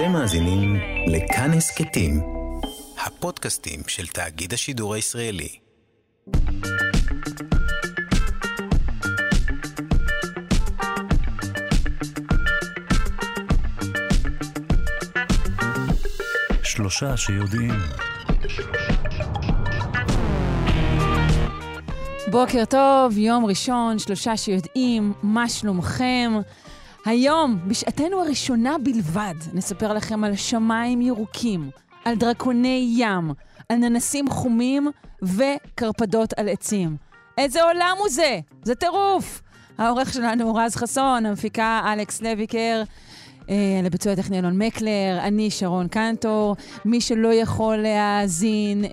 אתם מאזינים לכאן הסכתים, הפודקאסטים של תאגיד השידור הישראלי. שלושה שיודעים. בוקר טוב, יום ראשון, שלושה שיודעים, מה שלומכם? היום, בשעתנו הראשונה בלבד, נספר לכם על שמיים ירוקים, על דרקוני ים, על ננסים חומים וקרפדות על עצים. איזה עולם הוא זה? זה טירוף! העורך שלנו הוא רז חסון, המפיקה אלכס לויקר. אה, לביצוע הטכני אלון מקלר, אני שרון קנטור. מי שלא יכול להאזין אה,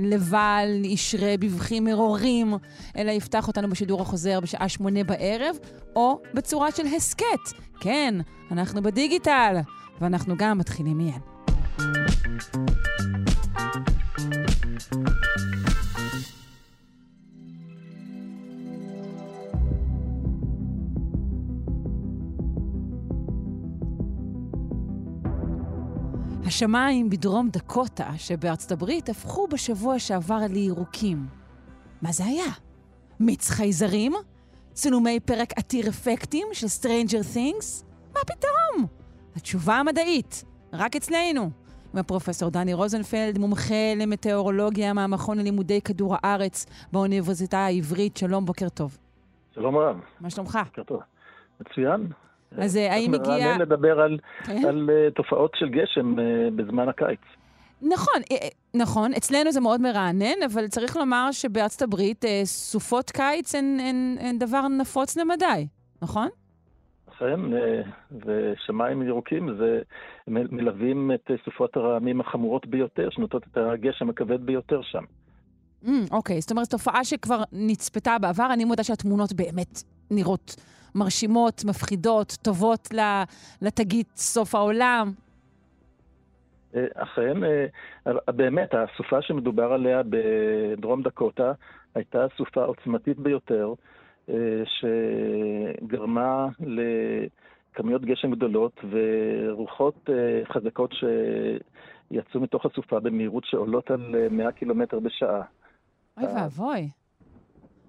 לבל ישרה בבכי מרורים, אלא יפתח אותנו בשידור החוזר בשעה שמונה בערב, או בצורה של הסכת. כן, אנחנו בדיגיטל, ואנחנו גם מתחילים מיד. השמיים בדרום דקוטה שבארצות הברית הפכו בשבוע שעבר לירוקים. מה זה היה? מיץ חייזרים? צילומי פרק עתיר אפקטים של Stranger Things? מה פתאום? התשובה המדעית, רק אצלנו. עם הפרופסור דני רוזנפלד, מומחה למטאורולוגיה מהמכון ללימודי כדור הארץ באוניברסיטה העברית. שלום, בוקר טוב. שלום רב. מה שלומך? בוקר טוב. מצוין. אז אה, האם הגיע... מרענן לדבר על, כן? על uh, תופעות של גשם uh, בזמן הקיץ. נכון, נכון, אצלנו זה מאוד מרענן, אבל צריך לומר שבארצות הברית סופות קיץ הן, הן, הן דבר נפוץ למדי, נכון? אכן, ושמיים ירוקים זה מלווים את סופות הרעמים החמורות ביותר, שנותנות את הגשם הכבד ביותר שם. אוקיי, mm, okay, זאת אומרת, תופעה שכבר נצפתה בעבר, אני מודה שהתמונות באמת נראות מרשימות, מפחידות, טובות לתגית סוף העולם. אה, אכן, אה, באמת, הסופה שמדובר עליה בדרום דקוטה הייתה סופה עוצמתית ביותר, אה, שגרמה לכמויות גשם גדולות ורוחות חזקות שיצאו מתוך הסופה במהירות שעולות על 100 קילומטר בשעה. אוי ואבוי.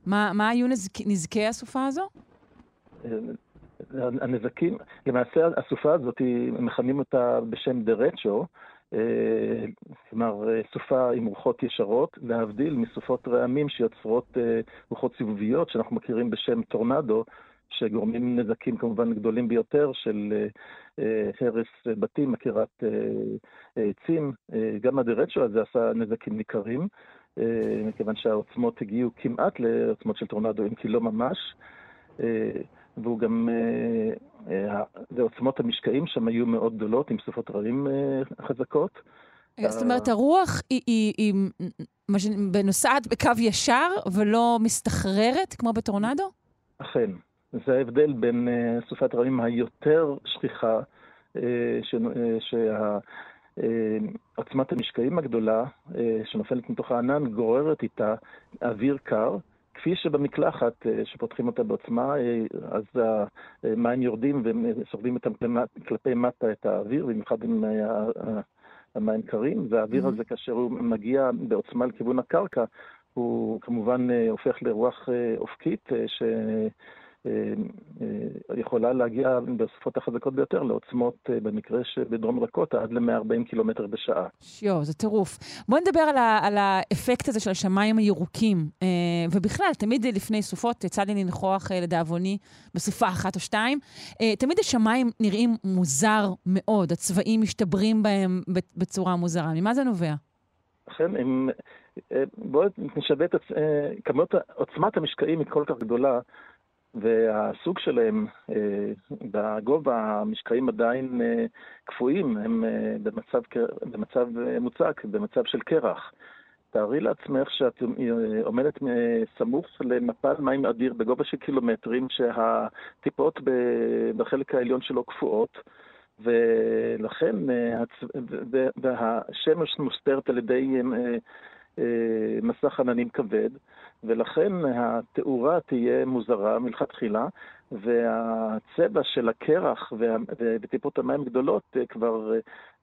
מה, מה היו נזק, נזקי הסופה הזו? הנזקים, למעשה הסופה הזאת, מכנים אותה בשם דרצ'ו, אה, כלומר סופה עם רוחות ישרות, להבדיל מסופות רעמים שיוצרות אה, רוחות סיבוביות, שאנחנו מכירים בשם טורנדו, שגורמים נזקים כמובן גדולים ביותר של אה, הרס בתים, עקירת עצים. גם הדרצ'ו הזה עשה נזקים ניכרים, מכיוון שהעוצמות הגיעו כמעט לעוצמות של טורנדו, אם כי לא ממש. והוא גם, אה, אה, ועוצמות המשקעים שם היו מאוד גדולות, עם סופות רעים אה, חזקות. זאת אומרת, הרוח היא, היא, היא נוסעת בקו ישר ולא מסתחררת, כמו בטורנדו? אכן. זה ההבדל בין סופת רעים היותר שכיחה, שעוצמת המשקעים הגדולה שנופלת מתוך הענן גוררת איתה אוויר קר, כפי שבמקלחת, אה, שפותחים אותה בעוצמה, אה, אז המים יורדים וסוחבים אותם כלפי מטה את האוויר, במיוחד אם המים קרים, והאוויר הזה, כאשר הוא מגיע בעוצמה לכיוון הקרקע, הוא כמובן אה, הופך לרוח אופקית, ש... אה, אה, יכולה להגיע בסופות החזקות ביותר לעוצמות, אה, במקרה שבדרום רקוטה, עד ל-140 קילומטר בשעה. שיו, זה טירוף. בוא נדבר על, ה- על האפקט הזה של השמיים הירוקים. ובכלל, תמיד לפני סופות, יצא לי לנכוח לדאבוני בסופה אחת או שתיים, תמיד השמיים נראים מוזר מאוד, הצבעים משתברים בהם בצורה מוזרה. ממה זה נובע? אכן, הם... בואו נשווה את כמות, עוצמת המשקעים היא כל כך גדולה, והסוג שלהם, אה, בגובה המשקעים עדיין אה, קפואים, הם אה, במצב, במצב מוצק, במצב של קרח. תארי לעצמך שאת עומדת סמוך למפל מים אדיר בגובה של קילומטרים, שהטיפות בחלק העליון שלו קפואות, ולכן, והשמש מוסתרת על ידי מסך עננים כבד, ולכן התאורה תהיה מוזרה מלכתחילה, והצבע של הקרח וטיפות המים גדולות כבר,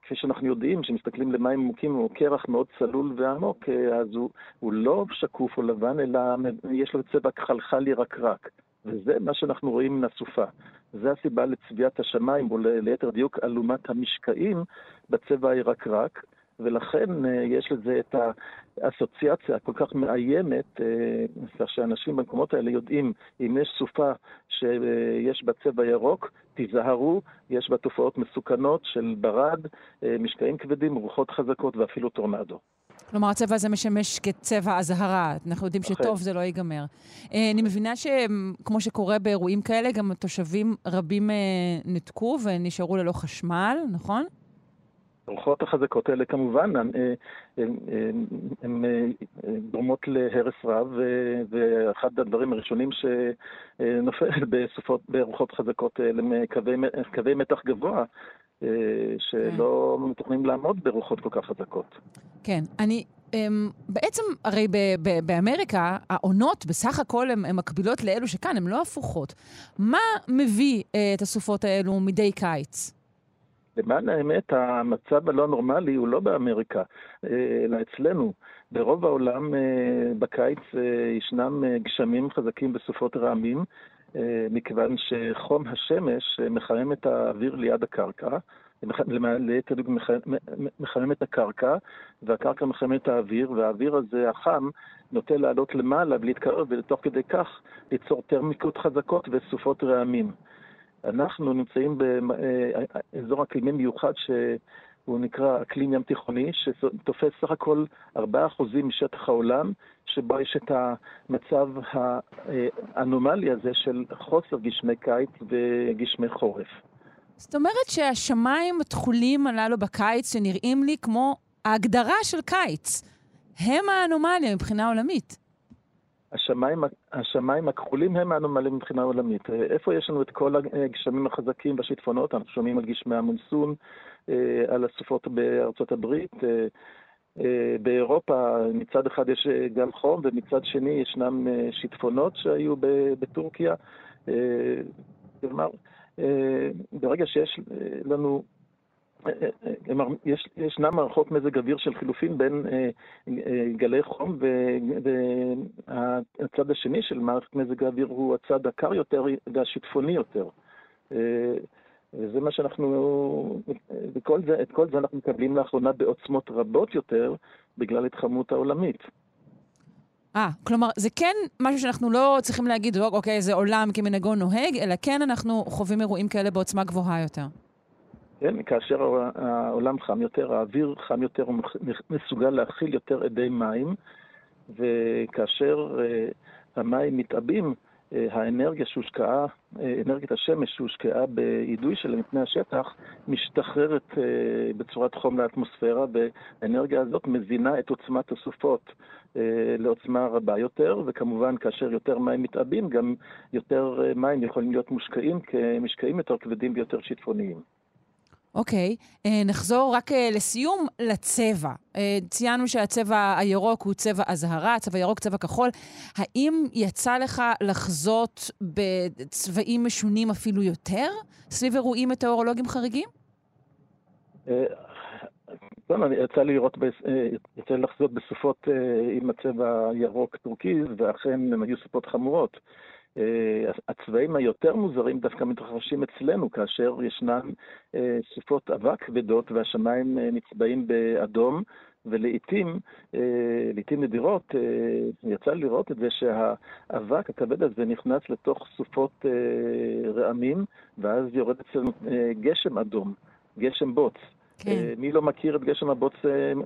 כפי שאנחנו יודעים, כשמסתכלים למים עמוקים, הוא קרח מאוד צלול ועמוק, אז הוא, הוא לא שקוף או לבן, אלא יש לו צבע כחלחל ירקרק. וזה מה שאנחנו רואים מן הסופה. זה הסיבה לצביעת השמיים, או ליתר דיוק אלומת המשקעים, בצבע הירקרק. ולכן אה, יש לזה את האסוציאציה הכל כך מאיימת, אה, כך שאנשים במקומות האלה יודעים, אם יש סופה שיש בה צבע ירוק, תיזהרו, יש בה תופעות מסוכנות של ברד, אה, משקעים כבדים, רוחות חזקות ואפילו טורנדו. כלומר, הצבע הזה משמש כצבע אזהרה. אנחנו יודעים שטוב זה לא ייגמר. אני מבינה שכמו שקורה באירועים כאלה, גם תושבים רבים נתקו ונשארו ללא חשמל, נכון? הרוחות החזקות האלה כמובן הן דומות להרס רב, ואחד הדברים הראשונים שנופל בסופות, ברוחות חזקות האלה הם קווי מתח גבוה. שלא כן. מתוכנים לעמוד ברוחות כל כך חזקות. כן, אני, בעצם, הרי באמריקה, העונות בסך הכל הן מקבילות לאלו שכאן, הן לא הפוכות. מה מביא אה, את הסופות האלו מדי קיץ? למען האמת, המצב הלא נורמלי הוא לא באמריקה, אה, אלא אצלנו. ברוב העולם אה, בקיץ אה, ישנם גשמים חזקים בסופות רעמים, מכיוון שחום השמש מחמם את האוויר ליד הקרקע. ליתר דיוק מחמם את הקרקע, והקרקע מחממת את האוויר, והאוויר הזה, החם, נוטה לעלות למעלה ולהתקרב, ותוך כדי כך ליצור טרמיקות חזקות וסופות רעמים. אנחנו נמצאים באזור אקלימי מיוחד שהוא נקרא אקלים ים תיכוני, שתופס סך הכל 4% משטח העולם, שבו יש את המצב האנומלי הזה של חוסר גשמי קיץ וגשמי חורף. זאת אומרת שהשמיים התכולים הללו בקיץ, שנראים לי כמו ההגדרה של קיץ, הם האנומליה מבחינה עולמית. השמיים, השמיים הכחולים הם האנומליים מבחינה עולמית. איפה יש לנו את כל הגשמים החזקים והשיטפונות? אנחנו שומעים על גשמי המונסון, אה, על הסופות בארצות הברית. אה, אה, באירופה מצד אחד יש גם חום ומצד שני ישנם שיטפונות שהיו בטורקיה. כלומר, ברגע שיש לנו יש, ישנן מערכות מזג אוויר של חילופין בין אה, אה, גלי חום, והצד השני של מערכת מזג האוויר הוא הצד הקר יותר והשיטפוני יותר. אה, וזה מה שאנחנו, וכל זה, את כל זה אנחנו מקבלים לאחרונה בעוצמות רבות יותר בגלל התחממות העולמית. אה, כלומר, זה כן משהו שאנחנו לא צריכים להגיד, אוקיי, זה עולם כמנהגו נוהג, אלא כן אנחנו חווים אירועים כאלה בעוצמה גבוהה יותר. כן, כאשר העולם חם יותר, האוויר חם יותר, הוא מסוגל להכיל יותר אדי מים, וכאשר uh, המים מתעבים, uh, האנרגיה שהושקעה, uh, אנרגיית השמש שהושקעה באידוי שלהם מפני השטח, משתחררת בצורת חום לאטמוספירה, והאנרגיה הזאת מזינה את עוצמת הסופות לעוצמה רבה יותר, וכמובן כאשר יותר מים מתעבים, גם יותר מים יכולים להיות מושקעים כמשקעים יותר כבדים ויותר שיטפוניים. אוקיי, okay. אה, נחזור רק אה, לסיום לצבע. אה, ציינו שהצבע הירוק הוא צבע אזהרה, צבע ירוק, צבע כחול. האם יצא לך לחזות בצבעים משונים אפילו יותר סביב אירועים מטאורולוגיים חריגים? כן, יצא לי לראות, יצא לי לחזות בסופות עם הצבע הירוק טורקיז, ואכן הן היו סופות חמורות. אה, הצבעים היותר מוזרים דווקא מתרחשים אצלנו, כאשר ישנן אה, סופות אבק כבדות והשמיים אה, נצבעים באדום, ולעיתים, לעיתים נדירות, יצא לי לראות את זה שהאבק הכבד הזה נכנס לתוך סופות רעמים, ואז יורד אצלנו גשם אדום, גשם בוץ. כן. מי לא מכיר את גשם הבוץ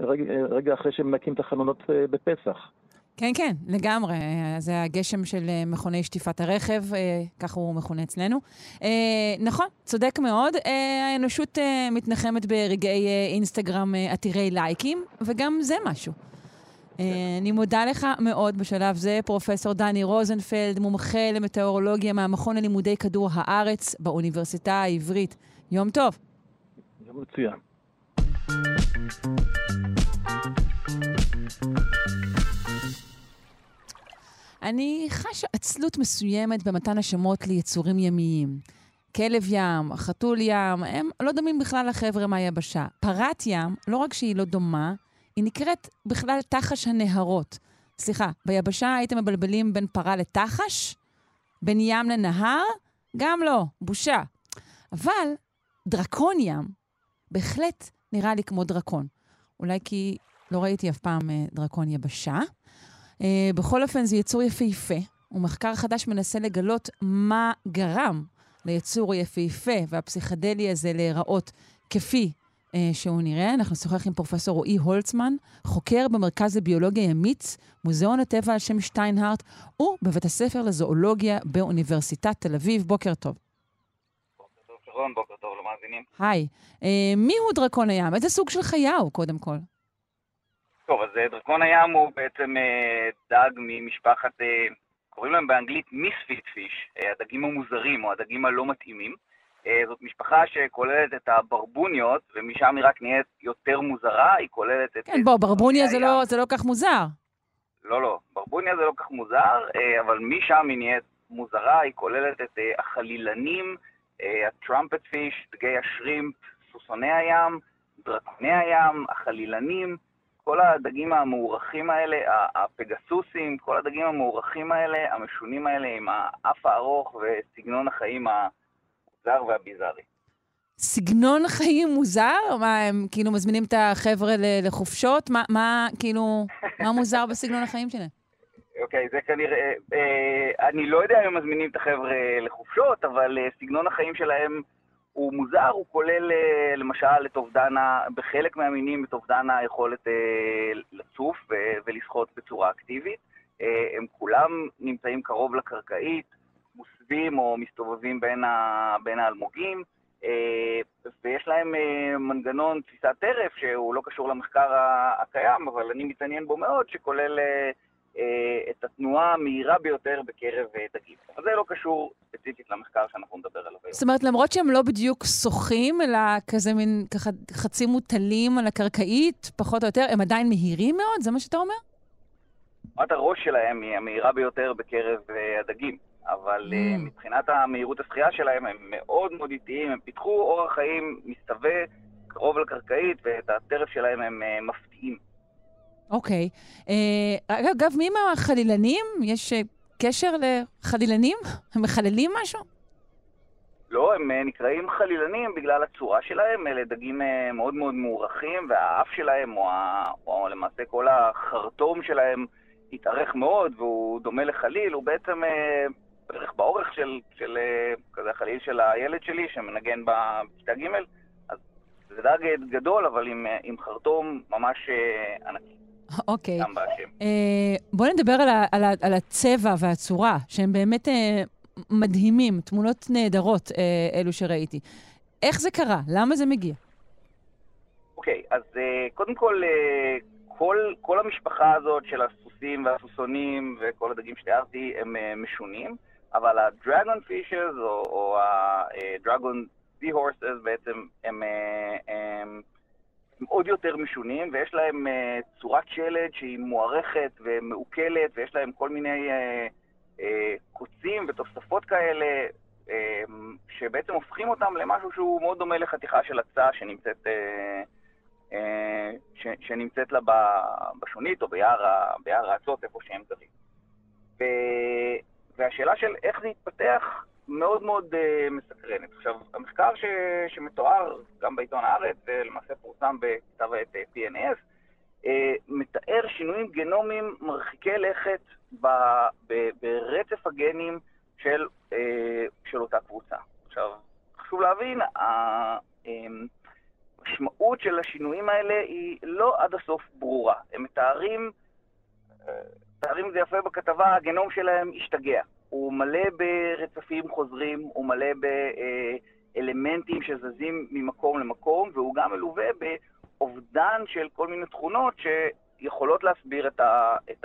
רגע, רגע אחרי שמנקים את החלונות בפסח? כן, כן, לגמרי. זה הגשם של אה, מכוני שטיפת הרכב, אה, ככה הוא מכונה אצלנו. אה, נכון, צודק מאוד. האנושות מתנחמת ברגעי אינסטגרם עתירי לייקים, וגם זה משהו. אני מודה לך מאוד בשלב זה, פרופ' דני רוזנפלד, מומחה למטאורולוגיה מהמכון ללימודי כדור הארץ באוניברסיטה העברית. יום טוב. יום מצוין. אני חשה עצלות מסוימת במתן השמות ליצורים ימיים. כלב ים, חתול ים, הם לא דומים בכלל לחבר'ה מהיבשה. פרת ים, לא רק שהיא לא דומה, היא נקראת בכלל תחש הנהרות. סליחה, ביבשה הייתם מבלבלים בין פרה לתחש? בין ים לנהר? גם לא, בושה. אבל דרקון ים בהחלט נראה לי כמו דרקון. אולי כי לא ראיתי אף פעם אה, דרקון יבשה. אה, בכל אופן, זה יצור יפהפה, ומחקר חדש מנסה לגלות מה גרם ליצור היפהפה והפסיכדלי הזה להיראות כפי אה, שהוא נראה. אנחנו נשוחח עם פרופסור רועי הולצמן, חוקר במרכז לביולוגיה ימית, מוזיאון הטבע על שם שטיינהארט, ובבית הספר לזואולוגיה באוניברסיטת תל אביב. בוקר טוב. בוקר טוב, שרון, בוקר טוב למאזינים. היי. אה, מי הוא דרקון הים? איזה סוג של חיה הוא, קודם כל? טוב, אז אה, דרקון הים הוא בעצם אה, דג ממשפחת, אה, קוראים להם באנגלית מיספיט פיש, הדגים המוזרים או הדגים הלא מתאימים. זאת משפחה שכוללת את הברבוניות, ומשם היא רק נהיית יותר מוזרה, היא כוללת את... כן, בוא, ברבוניה זה לא, זה לא כך מוזר. לא, לא, ברבוניה זה לא כך מוזר, אבל משם היא נהיית מוזרה, היא כוללת את החלילנים, הטראמפט פיש, דגי השרימפ, סוסוני הים, דרקוני הים, החלילנים. כל הדגים המאורחים האלה, הפגסוסים, כל הדגים המאורחים האלה, המשונים האלה, עם האף הארוך וסגנון החיים המוזר והביזארי. סגנון חיים מוזר? מה, הם כאילו מזמינים את החבר'ה לחופשות? מה, מה כאילו, מה מוזר בסגנון החיים שלהם? אוקיי, okay, זה כנראה... אה, אני לא יודע אם הם מזמינים את החבר'ה לחופשות, אבל אה, סגנון החיים שלהם הוא מוזר, הוא כולל אה, למשל את אובדן, בחלק מהמינים את אובדן היכולת אה, לצוף ולשחות בצורה אקטיבית. אה, הם כולם נמצאים קרוב לקרקעית, מוסווים או מסתובבים בין, ה, בין האלמוגים, ויש להם מנגנון תפיסת טרף שהוא לא קשור למחקר הקיים, אבל אני מתעניין בו מאוד, שכולל את התנועה המהירה ביותר בקרב אה, דגים. אבל זה לא קשור ספציפית למחקר שאנחנו נדבר עליו היום. זאת אומרת, למרות שהם לא בדיוק שוחים, אלא כזה מין ככה חצי מוטלים על הקרקעית, פחות או יותר, הם עדיין מהירים מאוד? זה מה שאתה אומר? תנועת הראש שלהם היא המהירה ביותר בקרב uh, הדגים, אבל mm. מבחינת המהירות השחייה שלהם הם מאוד מאוד איטיים, הם פיתחו אורח חיים מסתווה קרוב לקרקעית, ואת הטרף שלהם הם מפתיעים. אוקיי. אה, אגב, מי עם החלילנים? יש אה, קשר לחלילנים? הם מחללים משהו? לא, הם אה, נקראים חלילנים בגלל הצורה שלהם, אלה דגים מאוד מאוד מוערכים, והאף שלהם, או, ה... או למעשה כל החרטום שלהם, התארך מאוד, והוא דומה לחליל, הוא בעצם בערך באורך של, של כזה החליל של הילד שלי, שמנגן בכיתה ג', אז זה דג גדול, אבל עם, עם חרטום ממש ענקי. אוקיי. גם באשם. אה, בואו נדבר על, ה, על, ה, על הצבע והצורה, שהם באמת אה, מדהימים, תמונות נהדרות, אה, אלו שראיתי. איך זה קרה? למה זה מגיע? אוקיי, אז אה, קודם כל, אה, כל, כל המשפחה הזאת של הסוסים והסוסונים וכל הדגים שתיארתי הם אה, משונים, אבל הדרגון פישרס או, או הדרגון סי הורסס בעצם הם, אה, הם הם עוד יותר משונים, ויש להם uh, צורת שלד שהיא מוערכת ומעוקלת, ויש להם כל מיני uh, uh, קוצים ותוספות כאלה, uh, שבעצם הופכים אותם למשהו שהוא מאוד דומה לחתיכה של הצעה שנמצאת, uh, uh, ש, שנמצאת לה בשונית או ביער, ביער האצות, איפה שהם גרים. והשאלה של איך זה יתפתח, מאוד מאוד uh, מסקרנת. עכשיו, המחקר ש, שמתואר גם בעיתון הארץ, ולמעשה פורסם בכתב העת אה, PNS, uh, מתאר שינויים גנומיים מרחיקי לכת ב, ב, ברצף הגנים של, uh, של אותה קבוצה. עכשיו, חשוב להבין, המשמעות של השינויים האלה היא לא עד הסוף ברורה. הם מתארים, מתארים את זה יפה בכתבה, הגנום שלהם השתגע. הוא מלא ברצפים חוזרים, הוא מלא באלמנטים שזזים ממקום למקום, והוא גם מלווה באובדן של כל מיני תכונות שיכולות להסביר את, ה, את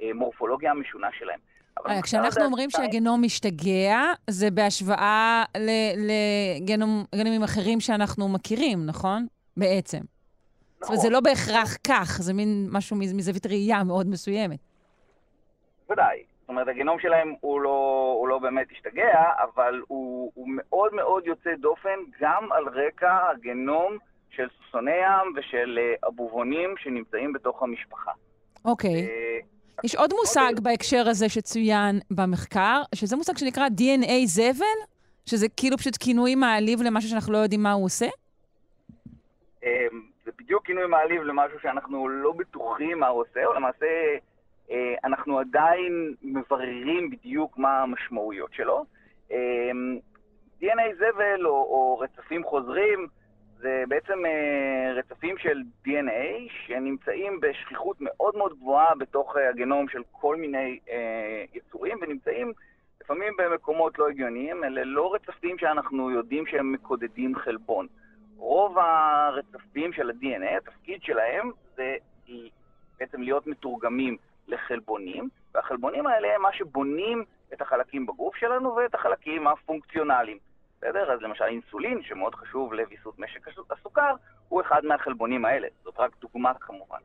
המורפולוגיה המשונה שלהם. אה, כשאנחנו אומרים שהגנום משתגע, זה בהשוואה לגנומים אחרים שאנחנו מכירים, נכון? בעצם. זאת אומרת, זה לא בהכרח כך, זה מין משהו מזווית ראייה מאוד מסוימת. ודאי. זאת אומרת, הגנום שלהם הוא לא, הוא לא באמת השתגע, אבל הוא, הוא מאוד מאוד יוצא דופן גם על רקע הגנום של סוסוני ים ושל אבובונים שנמצאים בתוך המשפחה. אוקיי. Okay. Uh, יש עוד מושג עוד... בהקשר הזה שצוין במחקר, שזה מושג שנקרא DNA זבל, שזה כאילו פשוט כינוי מעליב למשהו שאנחנו לא יודעים מה הוא עושה? Um, זה בדיוק כינוי מעליב למשהו שאנחנו לא בטוחים מה הוא עושה, או למעשה אה, אנחנו עדיין מבררים בדיוק מה המשמעויות שלו. אה, DNA זבל או, או רצפים חוזרים זה בעצם אה, רצפים של DNA שנמצאים בשכיחות מאוד מאוד גבוהה בתוך הגנום של כל מיני יצורים ונמצאים לפעמים במקומות לא הגיוניים, אלה לא רצפים שאנחנו יודעים שהם מקודדים חלבון. רוב הרצפים של ה-DNA, התפקיד שלהם זה בעצם להיות מתורגמים לחלבונים, והחלבונים האלה הם מה שבונים את החלקים בגוף שלנו ואת החלקים הפונקציונליים. בסדר? אז למשל אינסולין, שמאוד חשוב לוויסות משק הסוכר, הוא אחד מהחלבונים האלה. זאת רק דוגמה כמובן.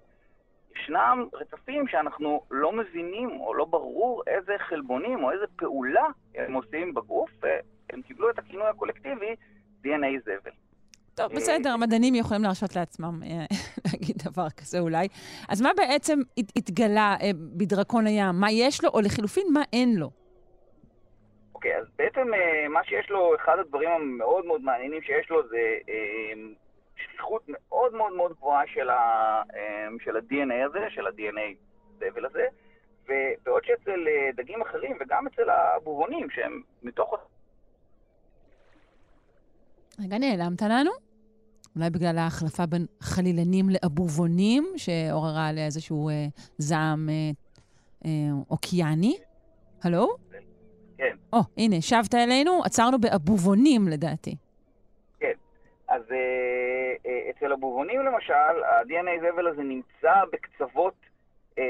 ישנם רצפים שאנחנו לא מבינים או לא ברור איזה חלבונים או איזה פעולה הם עושים בגוף, והם קיבלו את הכינוי הקולקטיבי DNA זבל. טוב, בסדר, המדענים יכולים להרשות לעצמם אה, להגיד דבר כזה אולי. אז מה בעצם התגלה אה, בדרקון הים? מה יש לו, או לחילופין, מה אין לו? אוקיי, אז בעצם אה, מה שיש לו, אחד הדברים המאוד מאוד מעניינים שיש לו זה שכיחות מאוד מאוד מאוד גבוהה של, ה, של ה-DNA הזה, של ה-DNA זבל הזה, ובעוד שאצל דגים אחרים וגם אצל הבובונים, שהם מתוך... רגע, נעלמת לנו? אולי בגלל ההחלפה בין חלילנים לאבובונים, שעוררה עליה איזשהו אה, זעם אה, אה, אוקיאני. הלו? כן. או, הנה, שבת אלינו, עצרנו באבובונים לדעתי. כן. אז אה, אה, אצל אבובונים למשל, ה-DNA זבל הזה נמצא בקצוות, אה,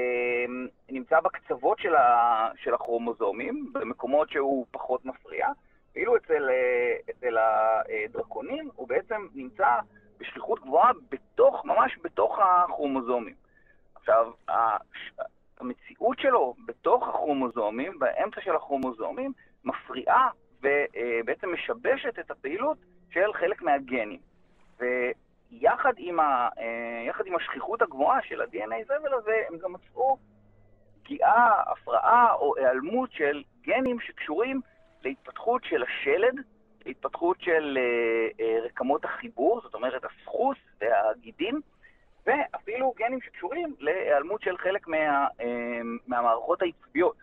נמצא בקצוות של, ה, של הכרומוזומים, במקומות שהוא פחות מפריע. ואילו אצל, אה, אצל הדרקונים הוא בעצם נמצא בשכיחות גבוהה בתוך, ממש בתוך הכרומוזומים. עכשיו, המציאות שלו בתוך הכרומוזומים, באמצע של הכרומוזומים, מפריעה ובעצם משבשת את הפעילות של חלק מהגנים. ויחד עם, ה, אה, עם השכיחות הגבוהה של ה-DNA זבל הזה, הם גם מצאו פגיעה, הפרעה או היעלמות של גנים שקשורים להתפתחות של השלד, להתפתחות של אה, אה, רקמות החיבור, זאת אומרת הסחוס והגידים, ואפילו גנים שקשורים להיעלמות של חלק מה, אה, מהמערכות העצביות.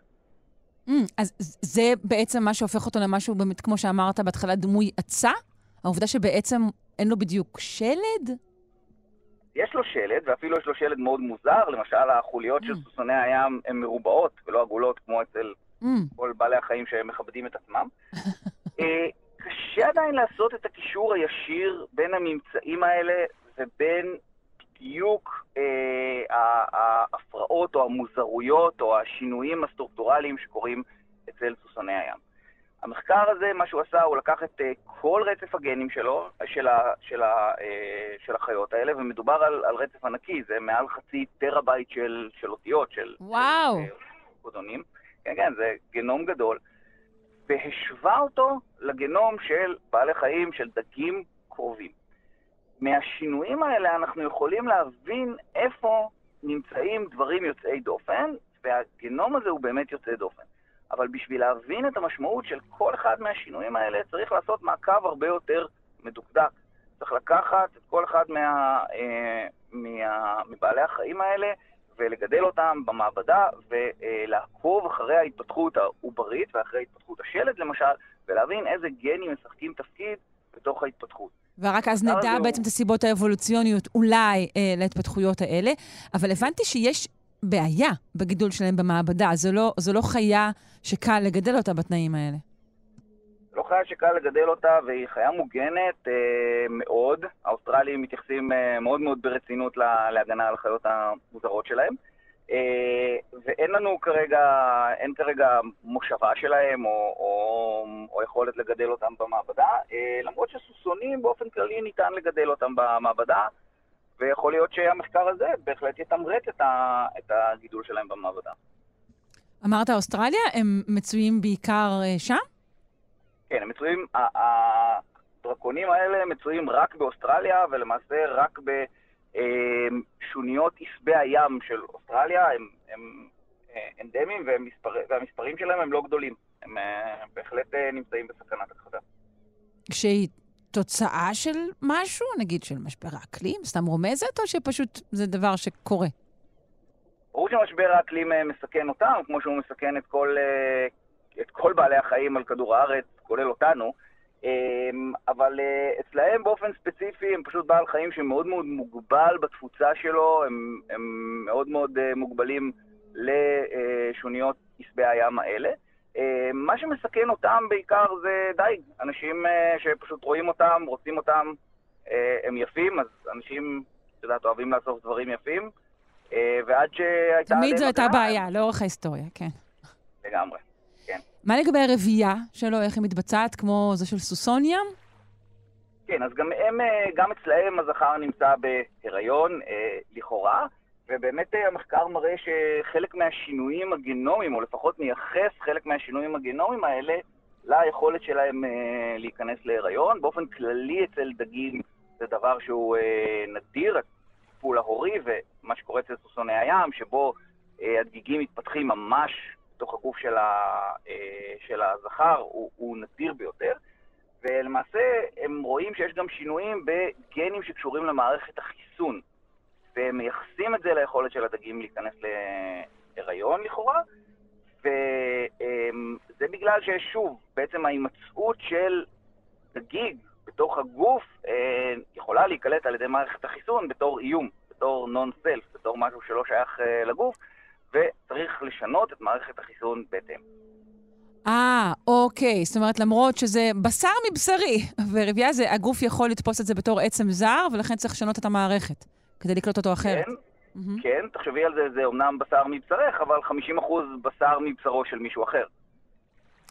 Mm, אז זה בעצם מה שהופך אותו למשהו, באמת, כמו שאמרת בהתחלה, דמוי עצה? העובדה שבעצם אין לו בדיוק שלד? יש לו שלד, ואפילו יש לו שלד מאוד מוזר. למשל, החוליות mm. של סוסוני הים הן מרובעות ולא עגולות כמו אצל ממ. כל בעלי החיים שמכבדים את עצמם. אה, קשה עדיין לעשות את הקישור הישיר בין הממצאים האלה ובין בדיוק אה, ההפרעות או המוזרויות או השינויים הסטרוקטורליים שקורים אצל סוסוני הים. המחקר הזה, מה שהוא עשה, הוא לקח את אה, כל רצף הגנים שלו, של, ה, של, ה, אה, של החיות האלה, ומדובר על, על רצף ענקי, זה מעל חצי טראבייט של, של אותיות, של... וואו. של, uh, קודונים. כן, כן, זה גנום גדול. והשווה אותו לגנום של בעלי חיים, של דגים קרובים. מהשינויים האלה אנחנו יכולים להבין איפה נמצאים דברים יוצאי דופן, והגנום הזה הוא באמת יוצא דופן. אבל בשביל להבין את המשמעות של כל אחד מהשינויים האלה, צריך לעשות מעקב הרבה יותר מדוקדק. צריך לקחת את כל אחד מה, אה, מה, מבעלי החיים האלה ולגדל אותם במעבדה ולעקוב אחרי ההתפתחות העוברית ואחרי התפתחות השלד למשל, ולהבין איזה גנים משחקים תפקיד בתוך ההתפתחות. ורק אז נדע הוא... בעצם את הסיבות האבולוציוניות אולי אה, להתפתחויות האלה. אבל הבנתי שיש בעיה בגידול שלהם במעבדה. זו לא, זו לא חיה שקל לגדל אותה בתנאים האלה. חיה שקל לגדל אותה, והיא חיה מוגנת אה, מאוד. האוסטרלים מתייחסים אה, מאוד מאוד ברצינות לה, להגנה על החיות המוזרות שלהם. אה, ואין לנו כרגע, אין כרגע מושבה שלהם או, או, או יכולת לגדל אותם במעבדה, אה, למרות שסוסונים באופן כללי ניתן לגדל אותם במעבדה. ויכול להיות שהמחקר הזה בהחלט יתמרץ את, ה, את הגידול שלהם במעבדה. אמרת אוסטרליה, הם מצויים בעיקר אה, שם? כן, הם מצויים, הדרקונים האלה מצויים רק באוסטרליה, ולמעשה רק בשוניות אה, עשבי הים של אוסטרליה, הם, הם אה, אנדמיים, והמספר, והמספרים שלהם הם לא גדולים. הם בהחלט נמצאים בסכנת הכחדה. כשהיא תוצאה של משהו, נגיד של משבר האקלים, סתם רומזת, או שפשוט זה דבר שקורה? ברור שמשבר האקלים אה, מסכן אותם, כמו שהוא מסכן את כל, אה, את כל בעלי החיים על כדור הארץ, כולל אותנו, אמ, אבל אה, אצלהם באופן ספציפי הם פשוט בעל חיים שמאוד מאוד מוגבל בתפוצה שלו, הם, הם מאוד מאוד מוגבלים לשוניות עשבי הים האלה. מה שמסכן אותם בעיקר זה דייג. אנשים שפשוט רואים אותם, רוצים אותם, הם יפים, אז אנשים, את יודעת, אוהבים לעשות דברים יפים. אה, ועד שהייתה... תמיד זו הייתה בעיה, לאורך ההיסטוריה, כן. לגמרי, כן. מה לגבי הרבייה שלו, איך היא מתבצעת, כמו זו של סוסוניה? כן, אז גם הם, אה, גם אצלהם הזכר נמצא בהיריון, אה, לכאורה, ובאמת המחקר מראה שחלק מהשינויים הגנומיים, או לפחות מייחס חלק מהשינויים הגנומיים האלה ליכולת שלהם להיכנס להיריון. באופן כללי אצל דגים זה דבר שהוא נדיר, הטיפול ההורי ומה שקורה אצל סוסוני הים, שבו אה, הדגיגים מתפתחים ממש בתוך הגוף של, ה, אה, של הזכר, הוא, הוא נדיר ביותר. ולמעשה הם רואים שיש גם שינויים בגנים שקשורים למערכת החיסון. והם מייחסים את זה ליכולת של הדגים להיכנס להיריון לכאורה, וזה בגלל ששוב, בעצם ההימצאות של דגיג בתוך הגוף אה, יכולה להיקלט על ידי מערכת החיסון בתור איום, בתור נון-סלף, בתור משהו שלא שייך אה, לגוף, וצריך לשנות את מערכת החיסון בהתאם. אה, אוקיי. זאת אומרת, למרות שזה בשר מבשרי, ורבייה זה, הגוף יכול לתפוס את זה בתור עצם זר, ולכן צריך לשנות את המערכת, כדי לקלוט אותו אחרת. כן, mm-hmm. כן, תחשבי על זה, זה אומנם בשר מבשרך, אבל 50% בשר מבשרו של מישהו אחר.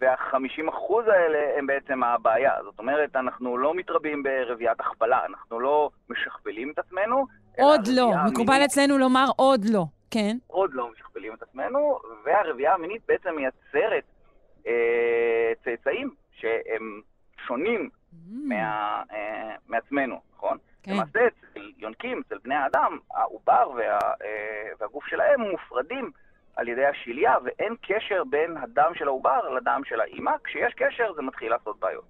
וה-50% האלה הם בעצם הבעיה. זאת אומרת, אנחנו לא מתרבים ברביית הכפלה, אנחנו לא משכפלים את עצמנו. עוד לא. מקובל אצלנו לומר עוד לא, כן. עוד לא משכפלים את עצמנו, והרבייה המינית בעצם מייצרת אה, צאצאים שהם שונים mm. מה, אה, מעצמנו, נכון? כן. למעשה, אצל יונקים, אצל בני האדם, העובר וה, אה, והגוף שלהם מופרדים. על ידי השליה, ואין קשר בין הדם של העובר לדם של האימא. כשיש קשר, זה מתחיל לעשות בעיות.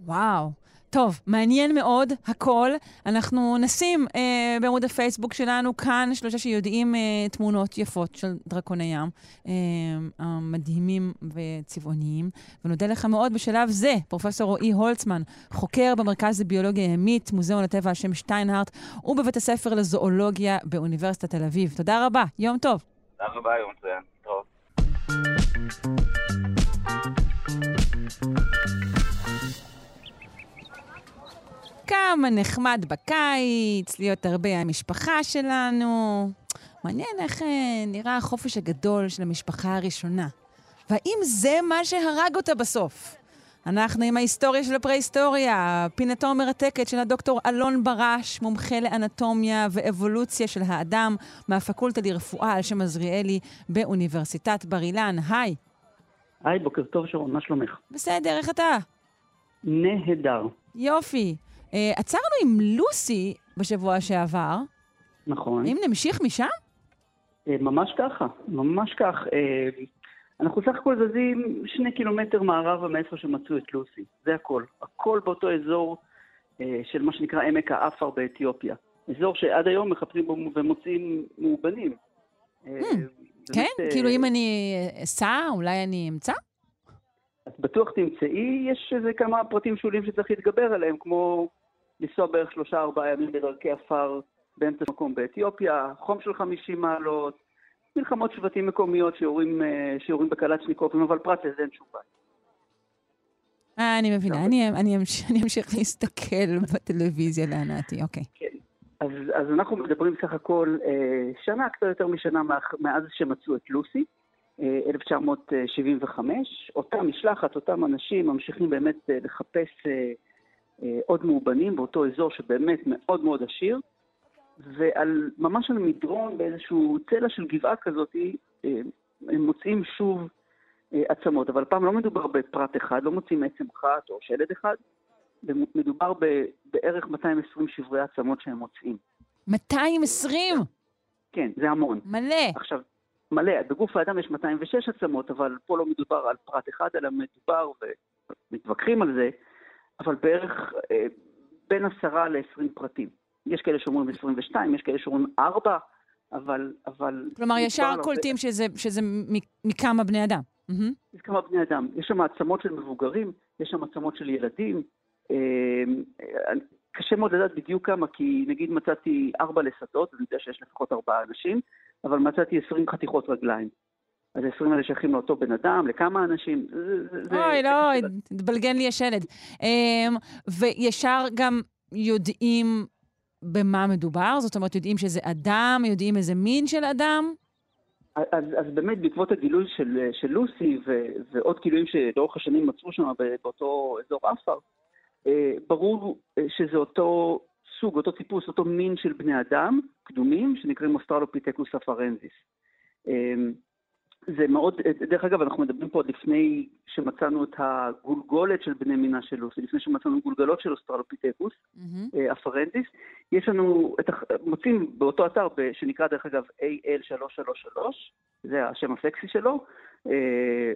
וואו. טוב, מעניין מאוד, הכל. אנחנו נשים אה, בעמוד הפייסבוק שלנו כאן שלושה שיודעים אה, תמונות יפות של דרקוני ים, אה, המדהימים וצבעוניים. ונודה לך מאוד בשלב זה, פרופ' רועי הולצמן, חוקר במרכז לביולוגיה ימית, מוזיאון הטבע השם שטיינהארט, ובבית הספר לזואולוגיה באוניברסיטת תל אביב. תודה רבה, יום טוב. תודה רבה, יום מצוין. טוב. כמה נחמד בקיץ, להיות הרבה עם המשפחה שלנו. מעניין איך אה, נראה החופש הגדול של המשפחה הראשונה. והאם זה מה שהרג אותה בסוף? אנחנו עם ההיסטוריה של הפרה-היסטוריה, פינתו המרתקת של הדוקטור אלון ברש, מומחה לאנטומיה ואבולוציה של האדם מהפקולטה לרפואה על שם עזריאלי באוניברסיטת בר אילן. היי. היי, בוקר טוב שרון, מה שלומך? בסדר, איך אתה? נהדר. יופי. Uh, עצרנו עם לוסי בשבוע שעבר. נכון. האם נמשיך משם? Uh, ממש ככה, ממש כך. Uh, אנחנו סך הכל זזים שני קילומטר מערבה מאיפה שמצאו את לוסי, זה הכל. הכל באותו אזור אה, של מה שנקרא עמק האפר באתיופיה. אזור שעד היום מחפשים בו ומוצאים מאובנים. אה, hmm, כן? אה, כאילו אם אני אסע, אולי אני אמצא? אז בטוח תמצאי, יש איזה כמה פרטים שוליים שצריך להתגבר עליהם, כמו לנסוע בערך שלושה-ארבעה ימים בדרכי עפר באמצע מקום באתיופיה, חום של 50 מעלות, מלחמות שבטים מקומיות שיורים, אה, שיורים בקלצ'ניקופים, אבל פרט לזה אין שום בעיה. אה, אני מבינה, אני, אני, אמשיך, אני אמשיך להסתכל בטלוויזיה להנאתי, אוקיי. כן, אז, אז אנחנו מדברים סך הכל אה, שנה, קצת יותר משנה מאז שמצאו את לוסי, 1975. אותה משלחת, אותם אנשים ממשיכים באמת לחפש עוד מאובנים באותו אזור שבאמת מאוד מאוד עשיר. ועל, ממש על מדרון, באיזשהו צלע של גבעה כזאת, אה, הם מוצאים שוב אה, עצמות. אבל פעם לא מדובר בפרט אחד, לא מוצאים עצם אחת או שלד אחד, מדובר בערך 220 שברי עצמות שהם מוצאים. 220? כן, זה המון. מלא. עכשיו, מלא. בגוף האדם יש 206 עצמות, אבל פה לא מדובר על פרט אחד, אלא מדובר, ומתווכחים על זה, אבל בערך אה, בין עשרה ל-20 פרטים. יש כאלה שאומרים 22, יש כאלה שאומרים 4, אבל... אבל כלומר, ישר קולטים שזה, שזה מכמה בני אדם. יש כמה בני אדם. יש שם עצמות של מבוגרים, יש שם עצמות של ילדים. אה, קשה מאוד לדעת בדיוק כמה, כי נגיד מצאתי ארבע לסתות, אני יודע שיש לפחות ארבעה אנשים, אבל מצאתי עשרים חתיכות רגליים. אז העשרים האלה שייכים לאותו בן אדם, לכמה אנשים. אוי, לא, התבלגן לי השלד. אמ, וישר גם יודעים במה מדובר? זאת אומרת, יודעים שזה אדם, יודעים איזה מין של אדם? אז, אז באמת, בעקבות הגילוי של, של לוסי ו, ועוד גילויים שלאורך השנים מצאו שם באותו אזור אפר, אה, ברור אה, שזה אותו סוג, אותו טיפוס, אותו מין של בני אדם קדומים, שנקראים אוסטרלופיטקוס אפרנזיס. אה, זה מאוד, דרך אגב, אנחנו מדברים פה עוד לפני שמצאנו את הגולגולת של בני מינה של לוסי, לפני שמצאנו גולגלות של אוסטרלופיטקוס, אמ-הם. אפרנזיס. יש לנו, את, מוצאים באותו אתר שנקרא דרך אגב AL333, זה השם הסקסי שלו,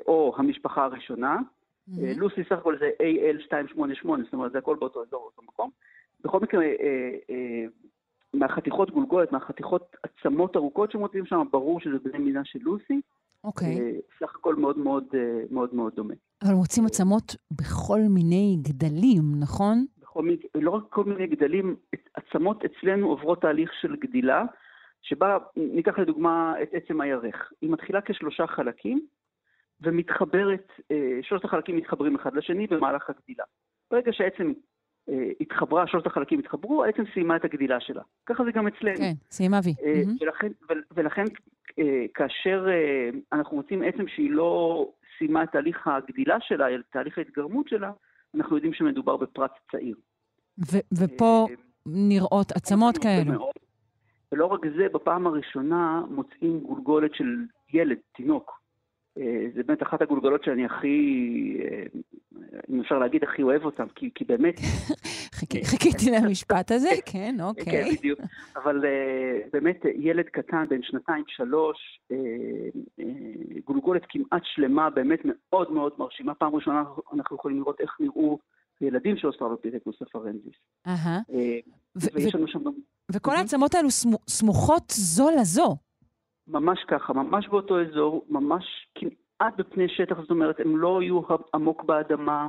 או המשפחה הראשונה. Mm-hmm. לוסי סך הכל זה AL288, זאת אומרת זה הכל באותו אזור, באותו מקום. בכל מקרה, אה, אה, מהחתיכות גולגולת, מהחתיכות עצמות ארוכות שמוצאים שם, ברור שזה בני מינה של לוסי. אוקיי. Okay. סך הכל מאוד מאוד מאוד מאוד דומה. אבל מוצאים עצמות בכל מיני גדלים, נכון? בכל מיני, לא רק כל מיני גדלים, עצמות אצלנו עוברות תהליך של גדילה, שבה, ניקח לדוגמה את עצם הירך. היא מתחילה כשלושה חלקים, ומתחברת, אה, שלושת החלקים מתחברים אחד לשני במהלך הגדילה. ברגע שהעצם אה, התחברה, שלושת החלקים התחברו, העצם סיימה את הגדילה שלה. ככה זה גם אצלנו. כן, סיימה וי. אה, ולכן, ולכן כאשר אנחנו מוצאים עצם שהיא לא סיימה את תהליך הגדילה שלה, את תהליך ההתגרמות שלה, אנחנו יודעים שמדובר בפרט צעיר. ופה נראות עצמות כאלו. ולא רק זה, בפעם הראשונה מוצאים גולגולת של ילד, תינוק. אה, זה באמת אחת הגולגלות שאני הכי, אה, אם אפשר להגיד, הכי אוהב אותן, כי, כי באמת... חיכיתי למשפט הזה, כן, אוקיי. כן, בדיוק. אבל אה, באמת, ילד קטן, בן שנתיים-שלוש, גולגולת כמעט שלמה, באמת מאוד מאוד מרשימה. פעם ראשונה אנחנו יכולים לראות איך נראו ילדים של אוסטרלופיטקוס אפרנזיס. אהה. ויש לנו שם... וכל העצמות האלו סמוכות זו לזו. ממש ככה, ממש באותו אזור, ממש כמעט בפני שטח, זאת אומרת, הם לא היו עמוק באדמה.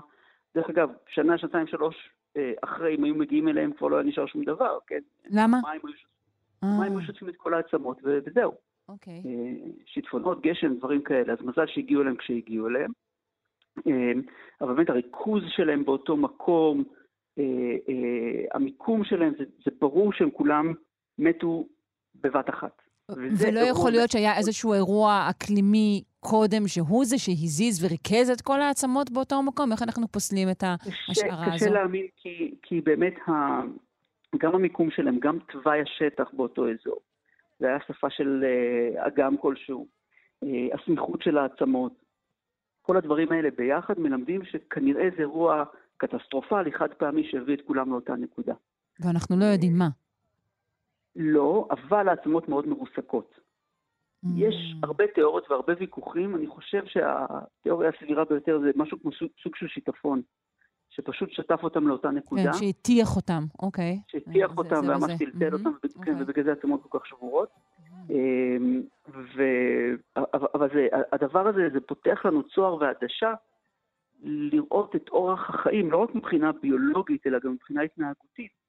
דרך אגב, שנה, שנתיים, שלוש אה, אחרי, אם היו מגיעים אליהם, כבר לא היה נשאר שום דבר, כן? למה? מים היו שוטפים את כל העצמות, וזהו. אוקיי. אה, שיטפונות, גשם, דברים כאלה, אז מזל שהגיעו אליהם כשהגיעו אליהם. אה, אבל באמת הריכוז שלהם באותו מקום, המיקום שלהם, זה, זה ברור שהם כולם מתו בבת אחת. ולא יכול להיות שהיה איזשהו אירוע אקלימי קודם, שהוא זה שהזיז וריכז את כל העצמות באותו מקום? איך אנחנו פוסלים את ההשערה הזו? קשה להאמין, כי, כי באמת ה, גם המיקום שלהם, גם תוואי השטח באותו אזור, זה היה שפה של uh, אגם כלשהו, uh, הסמיכות של העצמות, כל הדברים האלה ביחד מלמדים שכנראה זה אירוע קטסטרופלי, חד פעמי, שהביא את כולם לאותה נקודה. ואנחנו לא יודעים מה. לא, אבל העצמות מאוד מרוסקות. Mm. יש הרבה תיאוריות והרבה ויכוחים, אני חושב שהתיאוריה הסבירה ביותר זה משהו כמו סוג, של שיטפון, שפשוט שטף אותם לאותה נקודה. כן, שהטיח אותם, אוקיי. שהטיח אותם וממש טלטל אותם, mm-hmm. כן, ובגלל זה העצמות כל כך שבורות. אמ, ו... אבל הדבר הזה, זה פותח לנו צוהר ועדשה לראות את אורח החיים, לא רק מבחינה ביולוגית, אלא גם מבחינה התנהגותית.